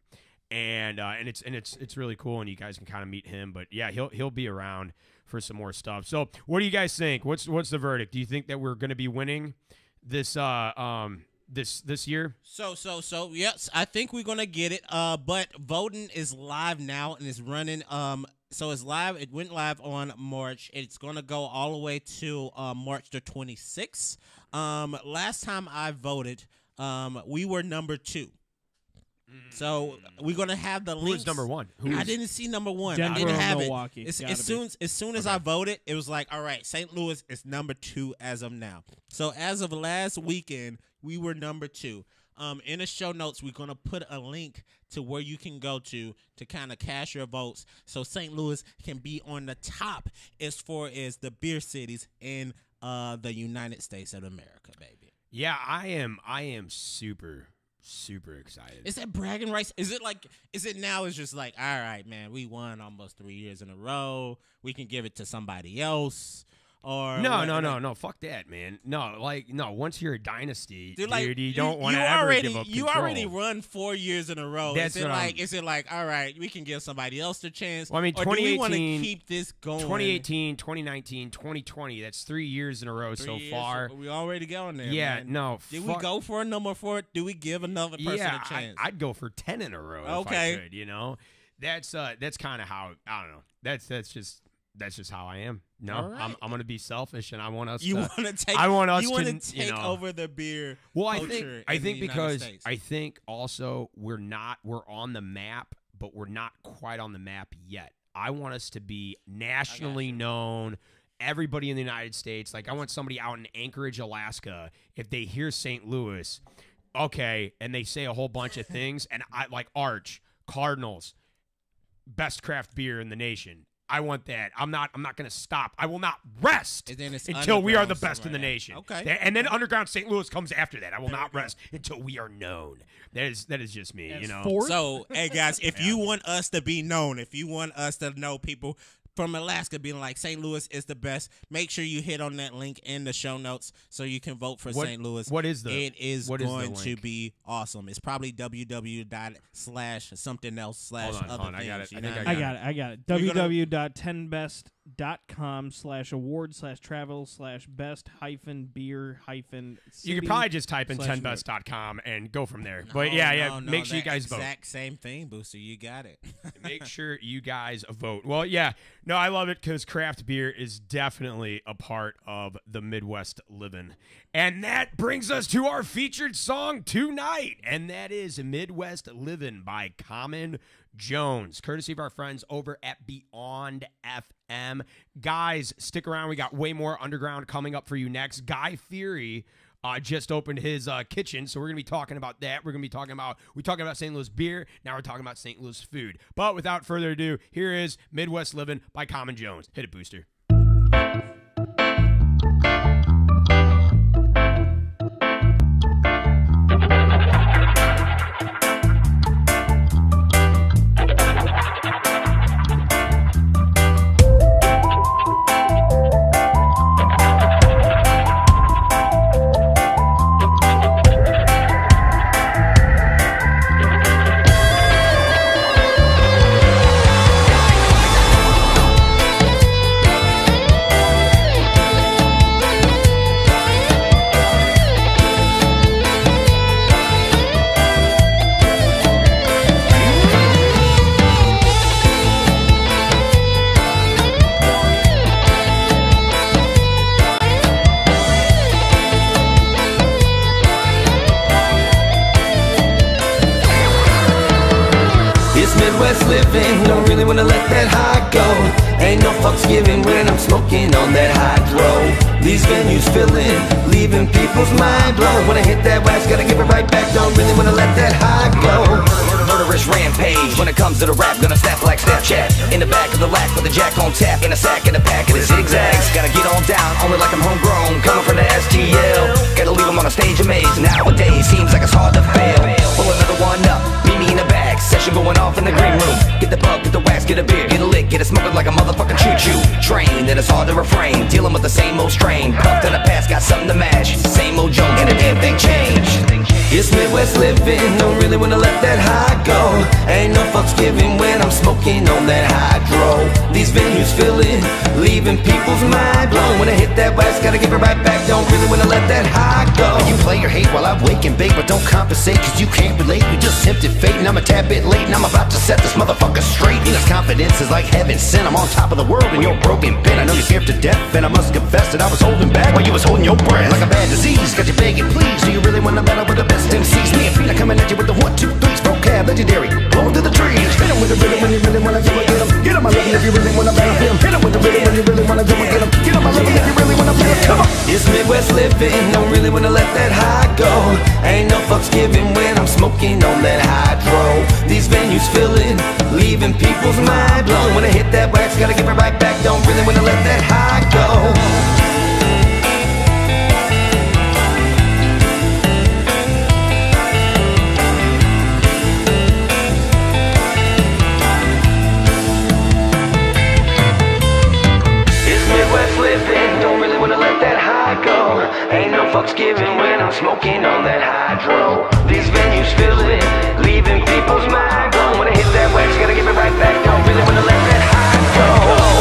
S2: And uh, and it's and it's it's really cool and you guys can kind of meet him but yeah he'll he'll be around for some more stuff. So what do you guys think? What's what's the verdict? Do you think that we're going to be winning this uh um this this year?
S3: So so so yes, I think we're gonna get it. Uh, but voting is live now and it's running. Um, so it's live. It went live on March. It's gonna go all the way to uh, March the twenty sixth. Um, last time I voted, um, we were number two. So we're gonna have the
S2: Who
S3: links.
S2: is number one? Who
S3: I
S2: is-
S3: didn't see number one.
S4: Denver
S3: I didn't
S4: or
S3: have
S4: Milwaukee.
S3: it. As,
S4: Gotta
S3: as
S4: be.
S3: soon as soon as I voted, it was like, all right, St. Louis is number two as of now. So as of last weekend, we were number two. Um, in the show notes, we're gonna put a link to where you can go to to kind of cast your votes, so St. Louis can be on the top as far as the beer cities in uh the United States of America, baby.
S2: Yeah, I am I am super super excited.
S3: Is that bragging rights? Is it like? Is it now? It's just like, all right, man, we won almost three years in a row. We can give it to somebody else, or
S2: No,
S3: what-
S2: no, no, no. Fuck that, man. No, like no. Once you're a dynasty,
S3: Dude,
S2: dude,
S3: like
S2: you don't want to ever give up
S3: You
S2: control.
S3: already run four years in a row.
S2: That's
S3: is it
S2: what I'm-
S3: like? Is it like? All right, we can give somebody else the chance.
S2: Well, I mean,
S3: or do we want to
S2: 2018
S3: keep this going?
S2: 2018, 2019, 2020. That's three years in a row
S3: Three
S2: so
S3: years,
S2: far.
S3: we already going there.
S2: yeah,
S3: man.
S2: no.
S3: Did
S2: fuck-
S3: we go for a number four? Do we give another person
S2: yeah,
S3: a chance?
S2: I, would go for ten in a row.
S3: Okay.
S2: if I could, you know, that's uh, that's kind of how I don't know. That's that's just that's just how I am. No,
S3: All
S2: I'm. I'm gonna be selfish, and I want us
S3: you
S2: to.
S3: want to take?
S2: I want us
S3: You want
S2: to,
S3: to
S2: you
S3: take
S2: know-
S3: over the beer.
S2: Well, I think I think because
S3: States.
S2: I think also we're not we're on the map, but we're not quite on the map yet. I want us to be nationally known. Everybody in the United States, like I want somebody out in Anchorage, Alaska, if they hear St. Louis, okay, and they say a whole bunch of things, and I like Arch, Cardinals, best craft beer in the nation. I want that. I'm not. I'm not going to stop. I will not rest
S3: And then it's
S2: until we are the
S3: underground
S2: best in the
S3: somewhere.
S2: nation.
S3: Okay.
S2: Th- And then underground St. Louis comes after that. I will not rest until we are known. That is that is just me.
S4: As
S2: you know.
S4: fourth?
S3: So, hey guys, if you want us to be known, if you want us to know people from Alaska being like St. Louis is the best. Make sure you hit on that link in the show notes so you can vote for
S2: what,
S3: St. Louis.
S2: What is the?
S3: It is
S2: going is
S3: to be awesome. It's probably www dot slash something else slash other
S2: on,
S3: things.
S2: I got it. I,
S3: I
S2: got,
S3: it.
S4: I got it. I got it.
S3: www.10best.com dot
S4: com slash award slash travel slash best hyphen beer hyphen
S2: you could probably just type in
S4: 10best
S2: dot com and go from there.
S3: No,
S2: but yeah no, yeah
S3: no,
S2: make sure you guys exact vote.
S3: exact same thing booster. You got it.
S2: Make sure you guys vote. Well yeah no i love it because craft beer is definitely a part of the midwest living. And that brings us to our featured song tonight and that is midwest living by common Jones, courtesy of our friends over at Beyond FM. Guys, stick around. We got way more underground coming up for you next. Guy Fieri uh, just opened his uh, kitchen, so we're gonna be talking about that. We're gonna be talking about we talking about St. Louis beer. Now we're talking about St. Louis food. But without further ado, here is Midwest Living by Common Jones. Hit it, Booster.
S1: These venues filling, leaving people's mind blown. When I hit that wax, gotta give it right back. Don't really wanna let that high go. Murderous rampage. When it comes to the rap, gonna snap like Snapchat. In the back of the lack with the jack on tap. In a sack in a pack of the zigzags. Gotta get on down, only like I'm homegrown. Coming from the STL. Gotta leave them on a stage amazed. Nowadays, seems like it's hard to fail. Pull another one up, Session going off in the green room. Get the bug, get the wax, get a beer, get a lick, get it smoking like a motherfucking choo choo. Train, and it's hard to refrain. Dealing with the same old strain. Puffed in the past, got something to match. Same old Jones, and a damn thing changed. It's Midwest living, don't really wanna let that high go. Ain't no fucks given when I'm smoking on that hydro. These venues filling, leaving people's mind blown. When I hit that wax, gotta give it right back. Don't really wanna let that high go. You play your hate while I wake and bake, but don't compensate, cause you can't relate. You just tempted fate, and I'm a tad bit late, and I'm about to set this motherfucker straight. You know, confidence is like heaven sent. I'm on top of the world, and you're broken pin. I know you're scared to death, and I must confess that I was holding back while you was holding your breath. Like a bad disease, got you begging, please. Do you really wanna battle with the best Me and at you with the legendary, the trees. Hit 'em with the rhythm when you really wanna go and get 'em. Get if you really wanna battle him. Hit 'em with the rhythm when you really wanna go and get 'em. Get if you really wanna 'em. Come on. It's Midwest living, don't really wanna let that high go. Ain't no fucks given when I'm smoking on that hydro. These venues filling, leaving people's mind blown. When I hit that wax, gotta give it right back. Don't really wanna let that high go. Fucks given when I'm smoking on that hydro. These venues filling, leaving people's mind blown. When I hit that wax, gotta give it right back. Don't really wanna let that high go.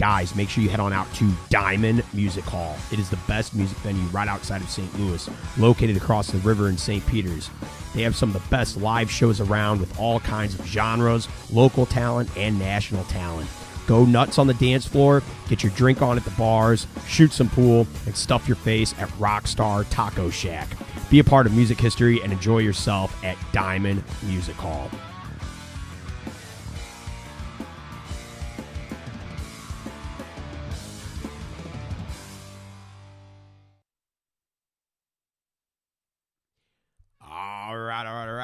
S2: Guys, make sure you head on out to Diamond Music Hall. It is the best music venue right outside of St. Louis, located across the river in St. Peters. They have some of the best live shows around with all kinds of genres, local talent, and national talent. Go nuts on the dance floor, get your drink on at the bars, shoot some pool, and stuff your face at Rockstar Taco Shack. Be a part of music history and enjoy yourself at Diamond Music Hall.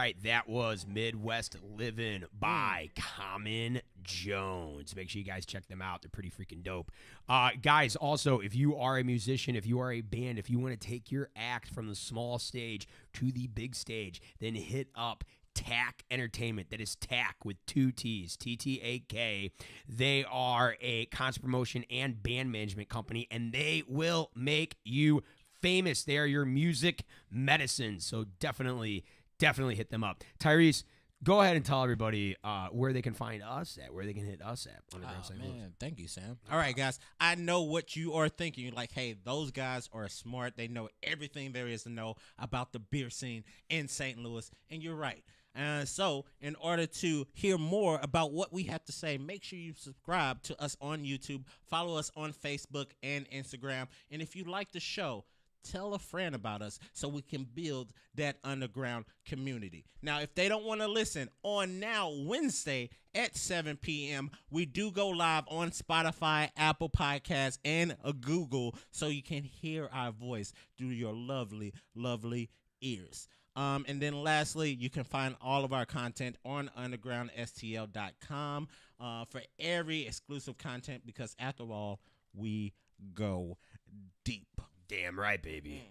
S2: Right, all right, all right. That was Midwest Living by Common Jones. Make sure you guys check them out. They're pretty freaking dope. Uh, guys, also, if you are a musician, if you are a band, if you want to take your act from the small stage to the big stage, then hit up TTAK Entertainment. That is TTAK with two T's, T T A K. They are a concert promotion and band management company, and they will make you famous. They are your music medicine. So definitely, definitely hit them up. Tyrese, go ahead and tell everybody uh, where they can find us at, where they can hit us at. Underground
S3: Oh,
S2: St. Louis.
S3: man, thank you, Sam. All right, guys. I know what you are thinking. You're like, hey, those guys are smart. They know everything there is to know about the beer scene in St. Louis. And you're right. Uh, so, in order to hear more about what we have to say, make sure you subscribe to us on YouTube, follow us on Facebook and Instagram. And if you like the show, tell a friend about us so we can build that underground community. Now, if they don't want to listen on now Wednesday at 7 p.m., we do go live on Spotify, Apple Podcasts, and Google so you can hear our voice through your lovely, lovely ears. Um, and then lastly, you can find all of our content on undergroundstl.com uh, for every exclusive content because after all, we go deep.
S2: Damn right, baby.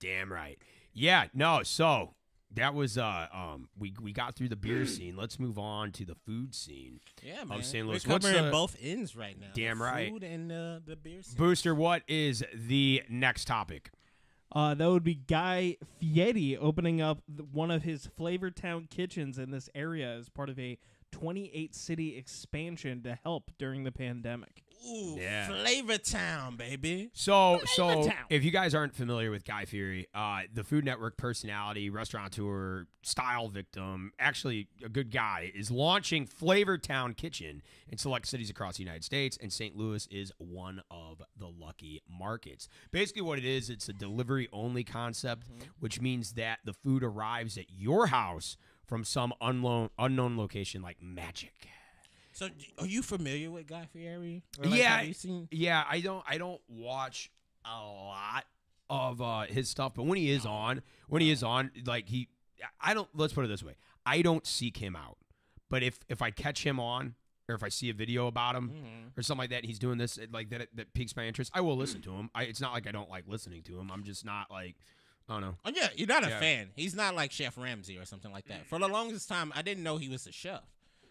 S2: Damn right. Yeah, no, so that was uh um we we got through the beer scene. Let's move on to the food scene.
S3: Yeah, man.
S2: St.
S3: We're covering
S2: the-
S3: both ends right now.
S2: Damn
S3: the
S2: right.
S3: Food and uh, the beer scene.
S2: Booster, what is the next topic?
S4: Uh, that would be Guy Fieri opening up th- one of his Flavor Town kitchens in this area as part of a 28 city expansion to help during the pandemic.
S3: Ooh,
S2: Yeah.
S3: Flavor Town, baby.
S2: So, so
S4: Town.
S2: if you guys aren't familiar with Guy Fieri, uh, the Food Network personality, restaurateur, style victim, actually a good guy, is launching Flavor Town Kitchen in select cities across the United States, and St. Louis is one of the lucky markets. Basically, what it is, it's a delivery only concept, which means that the food arrives at your house from some unknown unknown location like magic.
S3: So, are you familiar with Guy Fieri? Like,
S2: yeah,
S3: have you seen?
S2: yeah. I don't. I don't watch a lot of uh, his stuff, but when he is on, when he is on, like he, I don't. Let's put it this way: I don't seek him out, but if if I catch him on. Or if I see a video about him
S3: Mm-hmm.
S2: or something like that, and he's doing this like that, that piques my interest. I will listen to him. I, it's not like I don't like listening to him. I'm just not like, I don't know.
S3: Oh yeah, you're not a
S2: Yeah.
S3: fan. He's not like Chef Ramsay or something like that. For the longest time, I didn't know he was a chef.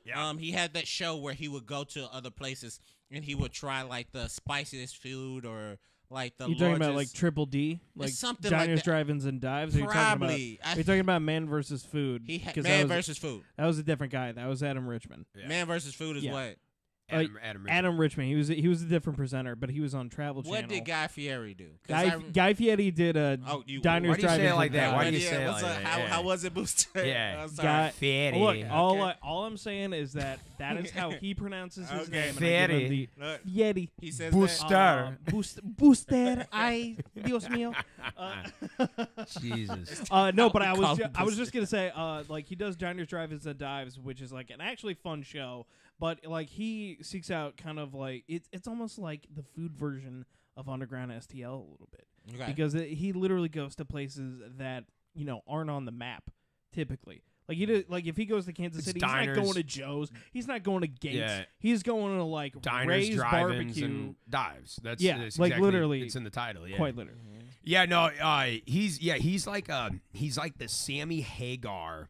S2: Yeah.
S3: Um, he had that show where he would go to other places and he would try like the spiciest food or like the
S4: you talking about like Triple D, like
S3: something like
S4: diners,
S3: that.
S4: drive-ins, and dives? Or you talking about?
S3: Probably.
S4: Are you talking about Man versus Food?
S3: he ha- man
S4: was,
S3: versus food.
S4: that was a different guy. That was Adam Richman.
S2: Yeah.
S3: Man versus food is
S4: Yeah.
S3: what?
S2: Adam, Adam, Richman.
S4: Adam Richmond. He was he was a different presenter, but he was on Travel Channel.
S3: What did Guy Fieri do?
S4: Guy,
S3: I
S4: Guy Fieri did a
S3: Oh, you-
S4: diners,
S2: why do you say
S4: drive-ins,
S2: it like that? Why do
S4: dives.
S2: you say it like
S3: up?
S2: that?
S3: How,
S2: Yeah.
S3: how was it, Booster?
S2: Yeah.
S3: I'm sorry.
S4: Guy,
S2: Fieri.
S4: Look, all I, all I'm saying is that that is how he pronounces his
S3: Okay.
S4: name. and I give him
S2: Fieri.
S4: the
S3: Look,
S4: Fieri.
S3: he says
S2: Booster.
S3: that.
S4: Uh, boost, booster. I, Dios mío. Uh,
S2: Jesus.
S4: uh, no, but I was ju- I was just gonna say, uh, like he does diners, drive-ins, and dives, which is like an actually fun show. But like he seeks out kind of like it's it's almost like the food version of Underground STL a little bit
S3: Okay.
S4: because it, he literally goes to places that you know aren't on the map typically. Like he did, like if he goes to Kansas
S2: It's
S4: City,
S2: diners.
S4: he's not going to Joe's. He's not going to Gates.
S2: Yeah.
S4: He's going to like
S2: Diners,
S4: Ray's barbecue.
S2: and dives. That's
S4: Yeah,
S2: that's
S4: like
S2: exactly-
S4: literally-
S2: It's in the title. Yeah.
S4: Quite literally.
S2: Yeah, no, uh, he's yeah, he's like uh, he's like the Sammy Hagar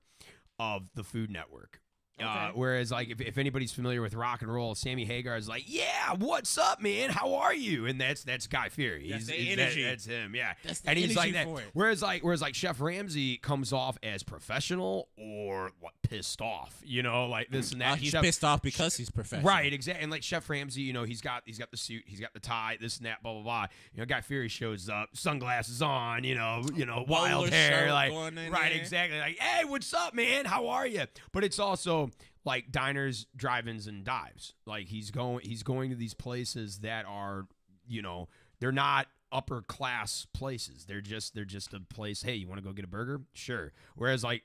S2: of the Food Network. Uh, whereas, like, if, if anybody's familiar with rock and roll, Sammy Hagar is like, "Yeah, what's up, man? How are you?" And that's that's Guy Fieri.
S3: That's
S2: He's-
S3: the
S2: he's that- that's him. Yeah,
S3: That's the
S2: and he's like
S3: energy
S2: that. Whereas, like, whereas like Chef Ramsay comes off as professional or what pissed off. You know, like this and that.
S3: Uh, he's
S2: Chef-
S3: pissed off because he's professional.
S2: Right, exactly. And like Chef Ramsay, you know, he's got he's got the suit, he's got the tie, this and that, blah blah blah. You know, Guy Fieri shows up, sunglasses on, you know, you know, wild
S3: Bowler
S2: hair, like right,
S3: there.
S2: exactly. Like, hey, what's up, man? How are you? But it's also like diners, drive-ins, and dives. Like he's going, he's going to these places that are, you know, they're not upper class places. They're just they're just a place. Hey, you want to go get a burger? Sure. Whereas like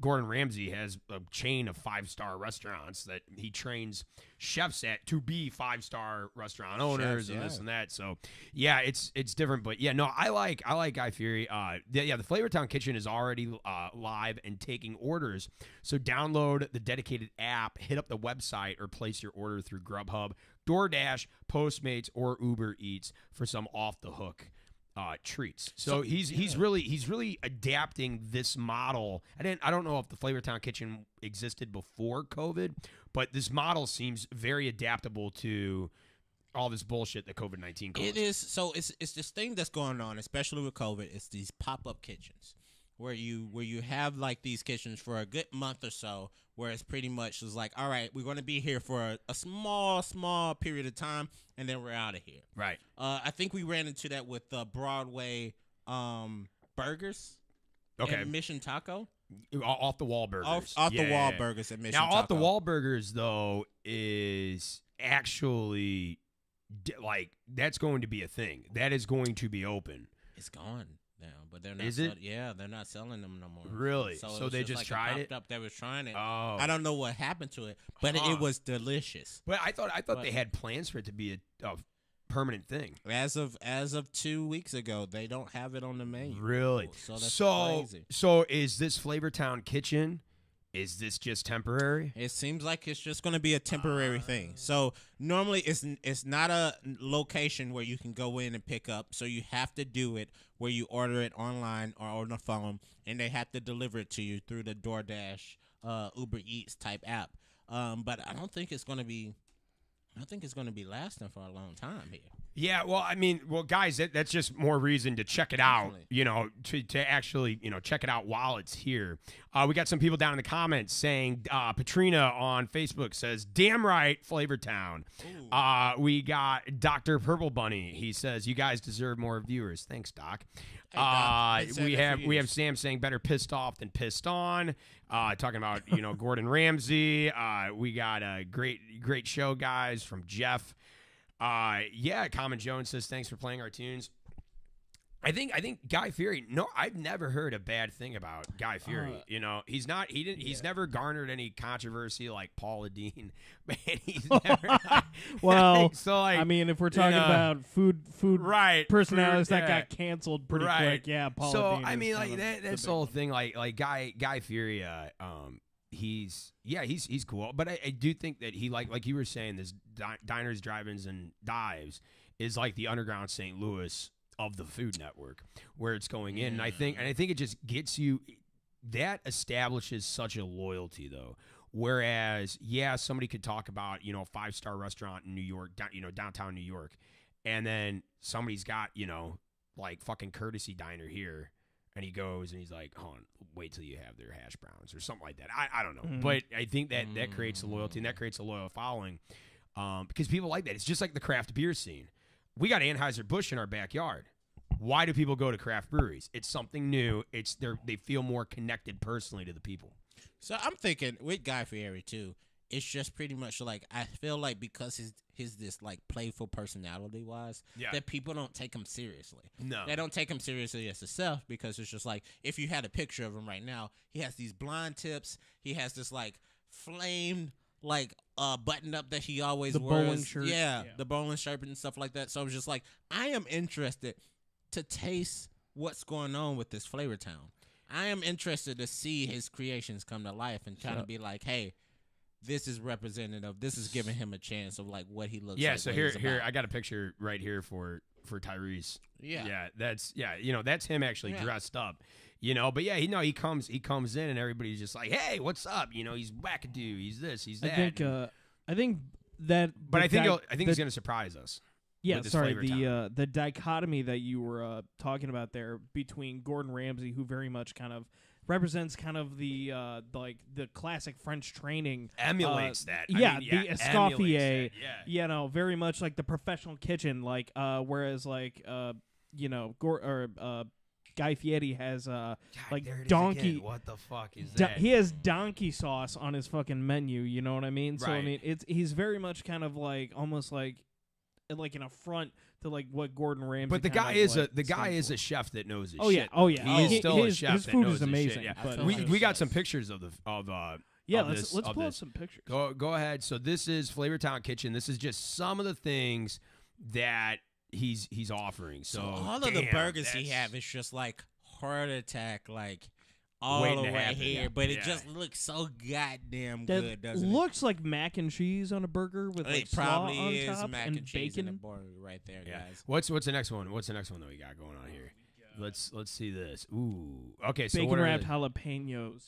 S2: Gordon Ramsay has a chain of five star restaurants that he trains chefs at to be five star restaurant owners
S3: Chefs,
S2: and this and that. So yeah, it's it's different, but yeah, no, I like I like Guy Fieri. Uh, yeah, yeah, the Flavortown Kitchen is already uh, live and taking orders. So download the dedicated app, hit up the website, or place your order through Grubhub, DoorDash, Postmates, or Uber Eats for some off the hook uh, treats. So, he's he's really he's really adapting this model. I didn't I don't know if the Flavortown Kitchen existed before COVID, but this model seems very adaptable to all this bullshit that COVID nineteen caused.
S3: It is so it's it's this thing that's going on, especially with COVID. It's these pop up kitchens where you where you have like these kitchens for a good month or so, where it's pretty much is like, all right, we're going to be here for a, a small small period of time, and then we're out of here.
S2: Right.
S3: Uh, I think we ran into that with uh, Broadway um, burgers.
S2: Okay.
S3: Mission Taco.
S2: off the wall burgers.
S3: Off, off
S2: Yeah,
S3: the wall burgers at Mission
S2: Now, off the wall burgers though is actually like that's going to be a thing. That is going to be open.
S3: It's gone now, but they're not.
S2: Is it?
S3: sell- yeah, they're not selling them no more.
S2: Really?
S3: So,
S2: So they just
S3: like
S2: tried it?
S3: Up, they was trying it.
S2: Oh.
S3: I don't know what happened to it, but it,
S2: Huh.
S3: it was delicious.
S2: But I thought I thought
S3: But-
S2: they had plans for it to be a, a permanent thing.
S3: As of as of two weeks ago, they don't have it on the menu.
S2: Really?
S3: So that's
S2: so
S3: crazy.
S2: so is this Flavor Town Kitchen? Is this just temporary?
S3: It seems like it's just going to be a temporary thing. So normally it's it's not a location where you can go in and pick up. So you have to do it where you order it online or on the phone, and they have to deliver it to you through the DoorDash, uh, Uber Eats type app. Um, but I don't think it's going to be. I think it's going to be lasting for a long time here.
S2: Yeah, well, I mean, well, guys, that, that's just more reason to check it out.
S3: Definitely.
S2: You know, to, to actually, you know, check it out while it's here. Uh, we got some people down in the comments saying, uh, Patrina on Facebook says, "Damn right, Flavortown." Uh, we got Doctor Purple Bunny. He says, "You guys deserve more viewers." Thanks, Doc.
S3: Doc.
S2: uh, we have we have Sam saying, "Better pissed off than pissed on." Uh, talking about you know Gordon Ramsay. Uh, we got a great great show, guys, from Jeff. Uh, yeah, Common Jones says thanks for playing our tunes. I think I think Guy Fury. No, I've never heard a bad thing about Guy Fury.
S4: Uh,
S2: you know, he's not. He didn't. He's never garnered any controversy like Paula Deen. Man, he's never.
S4: Well,
S2: so like,
S4: I mean, if we're talking
S2: know,
S4: about food, food
S2: right
S4: personalities
S2: food,
S4: that
S2: yeah.
S4: got canceled pretty
S2: right.
S4: quick, yeah. Paula
S2: so
S4: Deen
S2: I mean, like that. That's the whole
S4: one.
S2: thing. Like like Guy Guy Fury. Uh, um, he's yeah, he's he's cool. But I, I do think that he like like you were saying this di- diners, drive-ins, and dives is like the underground St. Louis of the Food Network, where it's going in. And I think and I think it just gets you. That establishes such a loyalty though. Whereas, yeah, somebody could talk about you know a five star restaurant in New York, down, you know downtown New York, and then somebody's got you know like fucking courtesy diner here, and he goes and he's like, "Hold on, wait till you have their hash browns or something like that." I, I don't know,
S4: Mhm.
S2: but I think that that creates a loyalty and that creates a loyal following um, because people like that. It's just like the craft beer scene. We got Anheuser Busch in our backyard. Why do people go to craft breweries? It's something new. It's they they feel more connected personally to the people.
S3: So I'm thinking with Guy Fieri too. It's just pretty much like I feel like because his his this like playful personality wise
S2: Yeah.
S3: that people don't take him seriously.
S2: No.
S3: They don't take him seriously as himself because it's just like if you had a picture of him right now, he has these blonde tips. He has this like flamed like uh button up that he always
S4: The
S3: wears.
S4: bowling shirt.
S3: Yeah,
S4: Yeah.
S3: the bowling shirt and stuff like that. So I was just like, I am interested to taste what's going on with this Flavor Town. I am interested to see his creations come to life and kind
S4: So-
S3: of be like, hey, this is representative. This is giving him a chance of like what he looks
S2: yeah.
S3: like.
S2: so here here
S3: about.
S2: I got a picture right here for for Tyrese.
S3: yeah.
S2: Yeah, that's yeah, you know, that's him actually
S3: Yeah.
S2: dressed up. You know, but yeah, he no, he comes he comes in and everybody's just like, hey, what's up? You know, he's wackadoo, he's this, he's that.
S4: I think. Uh, I think that.
S2: but I think
S4: di-
S2: he'll, I think
S4: the-
S2: he's gonna surprise us.
S4: Yeah,
S2: with his
S4: sorry. The uh, the dichotomy that you were uh, talking about there between Gordon Ramsay, who very much kind of represents kind of the uh, like the classic French training,
S2: Emulates
S4: uh,
S2: that. I
S4: yeah,
S2: mean, yeah,
S4: the Escoffier.
S2: Yeah.
S4: You know, very much like the professional kitchen. Like, uh, whereas like uh, you know, Gor- or uh, Guy Fieri has uh,
S2: God,
S4: like
S2: there it is
S4: donkey-.
S2: What the fuck is
S4: Do-
S2: that?
S4: he has donkey sauce on his fucking menu. You know what I mean? So I mean, it's he's very much kind of like almost like like an affront to like what Gordon Ramsay.
S2: but the guy is
S4: like,
S2: a the guy is
S4: for.
S2: a chef that knows his
S4: Oh yeah,
S2: shit.
S4: oh yeah.
S2: He is still
S4: his,
S2: a chef
S4: his
S2: that
S4: food
S2: knows
S4: is
S2: his shit,
S4: amazing.
S2: yeah.
S4: But
S2: we we got some pictures of the of uh
S4: yeah,
S2: of
S4: let's
S2: this-
S4: let's
S2: of
S4: pull up some pictures.
S2: Go go ahead. So this is Flavor Town Kitchen. This is just some of the things that he's he's offering. So,
S3: So all of the
S2: damn,
S3: burgers he have is just like heart attack, like all
S2: Waiting
S3: the way
S2: happen.
S3: here.
S2: Yeah.
S3: But it
S2: Yeah.
S3: just looks so goddamn
S4: That
S3: good, doesn't it?
S4: looks like mac and cheese on a burger with like
S3: it probably
S4: slaw on top
S3: mac
S4: and,
S3: and, cheese in the
S4: bacon.
S3: burger right there,
S2: Yeah.
S3: guys.
S2: What's what's the next one? What's the next one that we got going on here? Let's let's see this. Ooh. Okay. So what
S4: bacon
S2: are
S4: wrapped
S2: the-
S4: jalapenos.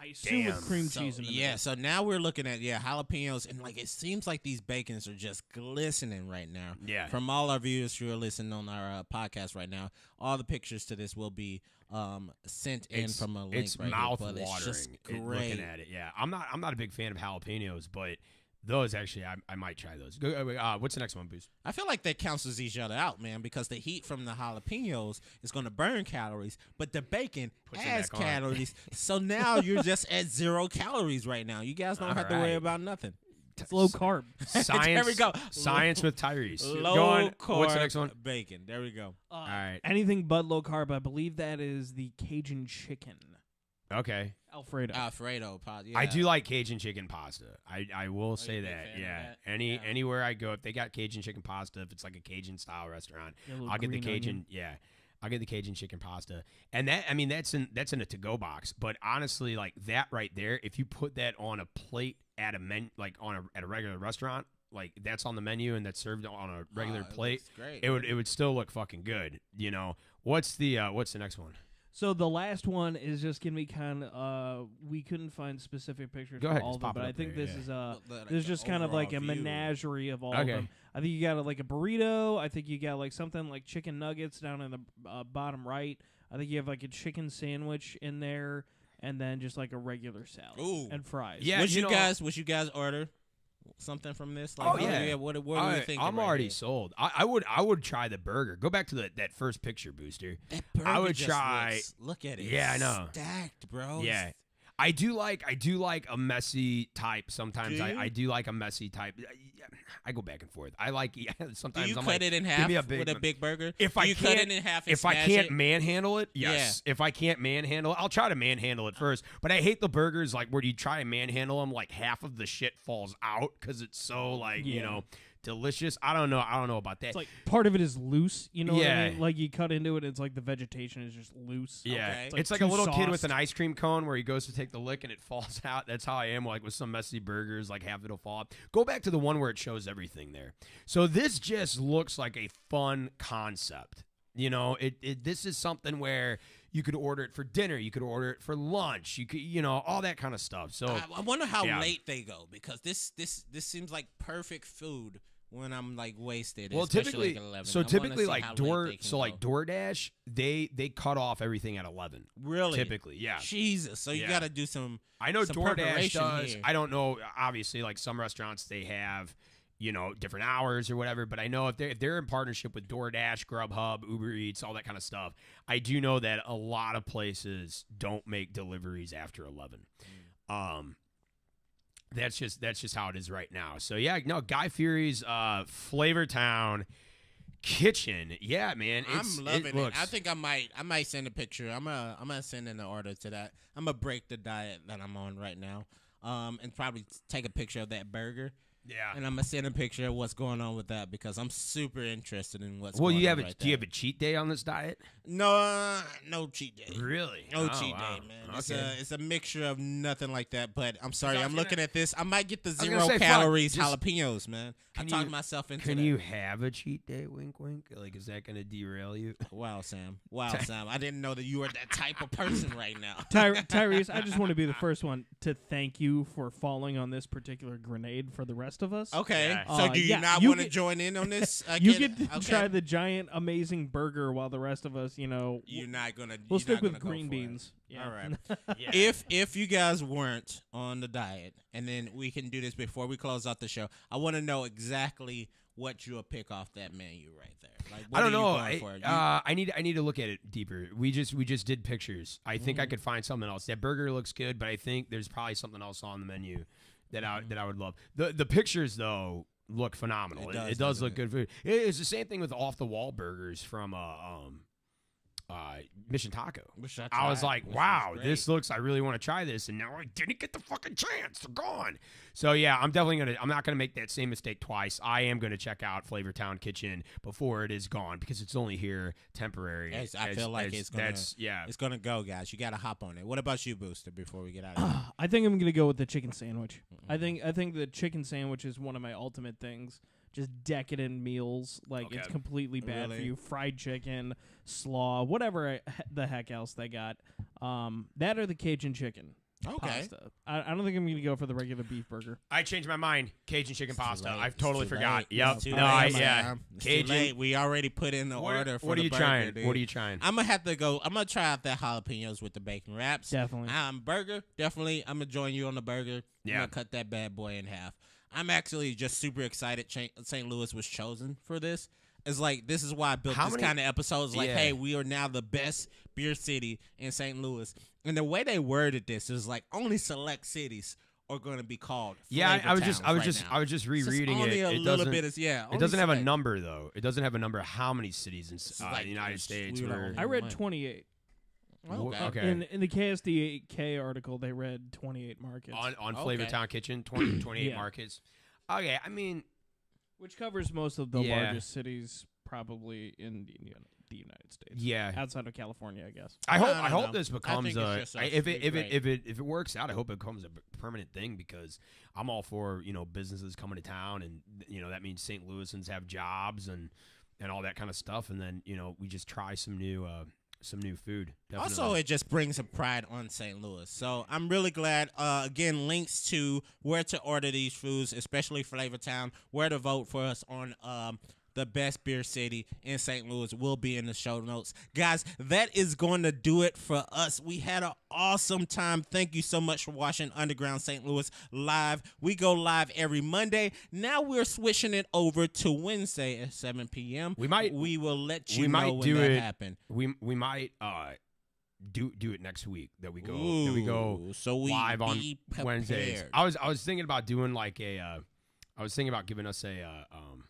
S4: I assume with
S2: Damn.
S4: cream
S3: So,
S4: cheese in the
S3: yeah,
S4: middle.
S3: so now we're looking at yeah jalapenos, and like it seems like these bacons are just glistening right now.
S2: Yeah.
S3: From all our viewers who are listening on our uh, podcast right now, all the pictures to this will be um, sent in
S2: it's,
S3: from a link
S2: it's
S3: right
S2: mouth
S3: here. But it's just
S2: watering
S3: great.
S2: looking at it. Yeah. I'm not I'm not a big fan of jalapenos, but those actually I, I might try those. Uh, what's the next one, Boost?
S3: I feel like that cancels each other out, man, because the heat from the jalapenos is going to burn calories, but the bacon
S2: Puts it
S3: adds calories. so now you're just at zero calories right now. You guys don't have to worry about nothing.
S4: It's low carb.
S2: Science.
S3: there we go.
S2: Science with Tyrese.
S3: Low
S2: Go on.
S3: carb
S2: What's the next one?
S3: bacon. There we go.
S4: Uh,
S2: All right.
S4: Anything but low carb. I believe that is the Cajun chicken
S2: Okay.
S4: Alfredo.
S3: Alfredo pot. Yeah.
S2: I do like Cajun chicken pasta. I, I will say
S3: you a big
S2: that.
S3: fan of
S2: Yeah.
S3: that?
S2: Any
S3: Yeah.
S2: anywhere I go, if they got Cajun chicken pasta, if it's like a Cajun style restaurant,
S4: Get a little
S2: I'll get the
S4: green
S2: Cajun.
S4: onion.
S2: Yeah. I'll get the Cajun chicken pasta, and that I mean that's in that's in a to go box. But honestly, like that right there, if you put that on a plate at a men like on a at a regular restaurant, like that's on the menu and that's served on a regular
S3: Oh, it
S2: plate,
S3: looks great.
S2: it would it would still look fucking good. You know what's the uh, what's the next one?
S4: So the last one is just gonna be kind of. Uh, we couldn't find specific pictures
S2: Go
S4: for
S2: ahead,
S4: all
S2: just
S4: of them,
S2: pop it
S4: but I
S2: up
S4: think
S2: there,
S4: this
S2: yeah.
S4: is uh,
S3: The- like
S4: this is
S3: the
S4: just kind of like a
S3: overall view.
S4: menagerie of all
S2: Okay.
S4: of them. I think you got a, like a burrito. I think you got like something like chicken nuggets down in the uh, bottom right. I think you have like a chicken sandwich in there, and then just like a regular salad
S3: Ooh.
S4: and fries.
S2: Yeah,
S3: would
S2: you
S3: you,
S2: know-
S3: guys? Would you guys order something from this?
S2: Like, Oh, yeah.
S3: What, what are you thinking?
S2: I'm
S3: right
S2: already
S3: here?
S2: sold. I, I would I would try the burger. Go back to the, that first picture, Booster.
S3: That
S2: I would
S3: just
S2: try-
S3: looks- look at it.
S2: Yeah, I know.
S3: Stacked, bro.
S2: Yeah. I do like I do like a messy type. Sometimes
S3: Do
S2: I. I do like a messy type. I go back and forth. I like yeah,
S3: Do
S2: sometimes
S3: you
S2: I'm
S3: cut
S2: like,
S3: it in half
S2: a big
S3: with a big burger?
S2: If
S3: Do
S2: I
S3: cut it in half,
S2: if I can't
S3: it?
S2: manhandle it, yes. If I can't manhandle it, I'll try to manhandle it first. But I hate the burgers like where you try and manhandle them, like half of the shit falls out because it's so like you know delicious. I don't know. I don't know about that.
S4: It's like part of it is loose. You know what I mean? Like you cut into it, it's like the vegetation is just loose.
S2: Yeah,
S3: Okay.
S2: it's
S4: It's
S2: like,
S4: like
S2: a
S4: too
S2: little kid with an ice cream cone where he goes to take the lick and it falls out. That's how I am, like with some messy burgers, like half it'll fall out. Go back to the one where it shows everything there. So this just looks like a fun concept. You know, it, it this is something where you could order it for dinner, you could order it for lunch, you could, you know, all that kind of stuff. So
S3: I, I wonder how
S2: Yeah.
S3: late they go because this this this seems like perfect food when I'm like wasted.
S2: well, typically,
S3: like at 11.
S2: so typically, like Door, so like
S3: go.
S2: DoorDash, they they cut off everything at eleven.
S3: really
S2: Typically, yeah.
S3: Jesus, so you got to do some.
S2: I know
S3: some
S2: DoorDash does.
S3: here.
S2: I don't know. Obviously, like some restaurants, they have you know different hours or whatever. But I know if they're if they're in partnership with DoorDash, Grubhub, Uber Eats, all that kind of stuff. I do know that a lot of places don't make deliveries after eleven. Um, that's just that's just how it is right now. So yeah, no, Guy Fieri's uh, Flavor Town kitchen. Yeah, man, it's,
S3: I'm loving
S2: it.
S3: it,
S2: Looks,
S3: I think I might I might send a picture. I'm gonna I'm gonna send in an order to that. I'm gonna break the diet that I'm on right now. Um, and probably take a picture of that burger
S2: Yeah.
S3: and I'm gonna send a picture of what's going on with that because I'm super interested in what's.
S2: well,
S3: going
S2: you have
S3: on
S2: a
S3: right
S2: do you have a cheat day on this diet?
S3: no uh, no cheat day.
S2: Really?
S3: No
S2: Oh,
S3: cheat
S2: wow.
S3: day, man. It's a it's a mixture of nothing like that. But I'm sorry,
S2: I was
S3: I'm
S2: gonna-
S3: looking at this. I might get the zero
S2: say,
S3: calories
S2: just-
S3: jalapenos, man. I
S2: Can
S3: talked
S2: you-
S3: myself into
S2: Can
S3: that.
S2: you have a cheat day? Wink, wink. Like, is that going to derail you?
S3: Wow, Sam. Wow, Sam. I didn't know that you were that type of person right now.
S4: Ty- Tyrese, I just want to be the first one to thank you for falling on this particular grenade for the rest of us.
S3: Okay,
S2: Yeah.
S3: so
S4: Uh,
S3: do you
S4: yeah,
S3: not want to join in on this? I
S4: You
S3: get-
S4: get to
S3: okay.
S4: try the giant, amazing burger while the rest of us, you know,
S3: You're not gonna.
S4: we'll stick with green beans. Yeah.
S3: All right.
S2: Yeah.
S3: If if you guys weren't on the diet, and then we can do this before we close out the show, I want to know exactly what you'll pick off that menu right there. Like, what
S2: I don't
S3: are you
S2: know. I,
S3: for? You-
S2: uh, I need I need to look at it deeper. We just we just did pictures. I think
S3: Mm-hmm.
S2: I could find something else. That burger looks good, but I think there's probably something else on the menu that I
S3: Mm-hmm.
S2: that I would love. The the pictures though look phenomenal.
S3: It
S2: It,
S3: does,
S2: it does
S3: doesn't
S2: look
S3: it?
S2: good food. It- It's the same thing with off the wall burgers from uh, um uh Mission Taco.
S3: Wish I
S2: I was like,
S3: Which
S2: wow,
S3: great.
S2: this looks. I really want to try this, and now I didn't get the fucking chance. They're gone. So yeah, I'm definitely gonna. I'm not gonna make that same mistake twice. I am gonna check out Flavor Town Kitchen before it is gone because it's only here temporary.
S3: Yes, I
S2: As-
S3: feel like
S2: as-
S3: it's gonna-
S2: That's yeah.
S3: It's gonna go, guys. You got to hop on it. What about you, Booster? Before we get out of here.
S4: I think I'm gonna go with the chicken sandwich. I think I think the chicken sandwich is one of my ultimate things. Just decadent meals, like it's completely bad for you. Fried chicken, slaw, whatever I- the heck else they got. Um, that or the Cajun chicken
S3: Okay.
S4: pasta. I, I don't think I'm gonna go for the regular beef burger.
S2: I changed my mind. Cajun chicken
S3: It's
S2: pasta.
S3: late.
S2: I
S3: It's
S2: totally
S3: too
S2: forgot.
S3: late.
S2: Yep.
S3: It's too
S2: No,
S3: late,
S2: I,
S3: man.
S2: yeah.
S3: It's too
S2: Cajun.
S3: late. We already put in the
S2: What,
S3: order for
S2: what
S3: the
S2: are you
S3: burger,
S2: trying?
S3: dude.
S2: What are you trying?
S3: I'm gonna have to go. I'm gonna try out that jalapenos with the bacon wraps.
S4: Definitely.
S3: Um, burger, definitely. I'm gonna join you on the burger.
S2: Yeah.
S3: I'm gonna cut that bad boy in half. I'm actually just super excited. Cha- St. Louis was chosen for this. It's like this is why I built
S2: How
S3: this
S2: many-
S3: kind of episodes. Like,
S2: Yeah.
S3: hey, we are now the best beer city in St. Louis. And the way they worded this is like only select cities are going to be called.
S2: yeah, I,
S3: flavor
S2: I was just,
S3: towns
S2: I was
S3: right
S2: just,
S3: now.
S2: I was just
S3: It's just
S2: rereading
S3: only
S2: it.
S3: A
S2: it
S3: little
S2: doesn't,
S3: bit is yeah.
S2: it
S3: only
S2: doesn't have a
S3: select.
S2: number though. It doesn't have a number. of How many cities in, s- uh,
S3: like
S2: the United
S3: there's-
S2: States
S3: we were
S2: were?
S4: I read
S3: Mine.
S4: 28.
S3: Okay.
S2: Okay.
S4: In in the KSDK article, they read 28 markets,
S2: on on Flavor
S3: Okay.
S2: Town Kitchen, 20, 28
S4: Yeah.
S2: markets. Okay, I mean,
S4: which covers most of the
S2: Yeah.
S4: largest cities, probably in the, Uni- the United States.
S2: yeah.
S4: outside of California, I guess.
S2: I hope
S3: I
S2: I, hope
S3: know.
S2: this becomes
S3: think
S2: a
S3: just
S2: I- if
S3: It'd
S2: it if it if it if it works out, I hope it becomes a b- permanent thing because I'm all for you know businesses coming to town and you know that means St. Louisans have jobs and and all that kind of stuff, and then you know we just try some new uh some new food. Definitely.
S3: Also, it just brings a pride on St. Louis. So I'm really glad. Uh, again, links to where to order these foods, especially Flavor Town, where to vote for us on um, the best beer city in St. Louis will be in the show notes. Guys, that is going to do it for us. We had an awesome time. Thank you so much for watching Underground St. Louis live. We go live every Monday. Now we're switching it over to Wednesday at 7 p.m.
S2: We might-
S3: We will let you
S2: we
S3: know
S2: might
S3: when
S2: do
S3: that
S2: it.
S3: happen.
S2: we we might uh do do it next week that we go that we go
S3: so we
S2: live on Wednesdays. I was I was thinking about doing like a uh, I was thinking about giving us a uh, um,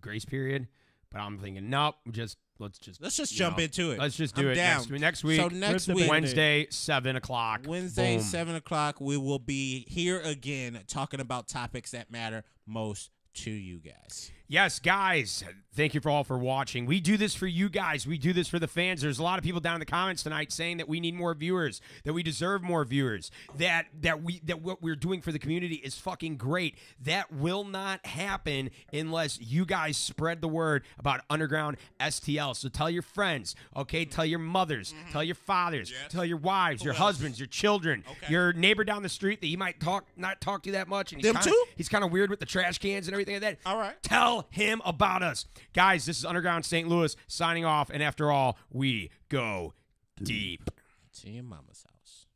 S2: grace period, but I'm thinking nope, just let's just
S3: Let's just jump
S2: know,
S3: into it.
S2: Let's just do
S3: I'm
S2: it
S3: down.
S2: next week. Next week,
S3: So next week,
S2: Wednesday, seven o'clock.
S3: Wednesday,
S2: Boom.
S3: seven o'clock, we will be here again talking about topics that matter most to you guys.
S2: Yes, guys, thank you for all for watching. We do this for you guys. We do this for the fans. There's a lot of people down in the comments tonight saying that we need more viewers, that we deserve more viewers, that that we that what we're doing for the community is fucking great. That will not happen unless you guys spread the word about Underground STL. So tell your friends, okay? Tell your mothers, tell your fathers, tell your wives, your
S3: Mm-hmm. else?
S2: husbands, your children,
S3: Okay.
S2: your neighbor down the street that you might talk not talk to that much, and he's
S3: Them
S2: kinda,
S3: too?
S2: he's kind of weird with the trash cans and everything like that.
S3: All right.
S2: Tell him about us. Guys, this is Underground St. Louis signing off. And after all, we go deep.
S3: To your mama's house.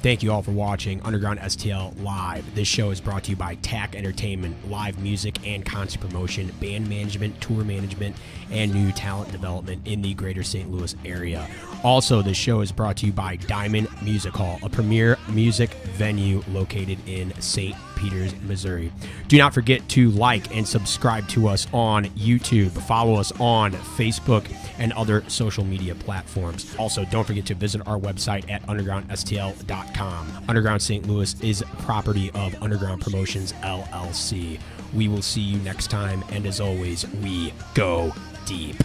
S2: Thank you all for watching Underground STL Live. This show is brought to you by TTAK Entertainment, live music and concert promotion, band management, tour management, and new talent development in the greater St. Louis area. Also, this show is brought to you by Diamond Music Hall, a premier music venue located in St. Peters, Missouri. Do not forget to like and subscribe to us on YouTube. Follow us on Facebook and other social media platforms. Also, don't forget to visit our website at undergroundstl.com. Underground St. Louis is property of Underground Promotions LLC. We will see you next time, and as always, we go deep.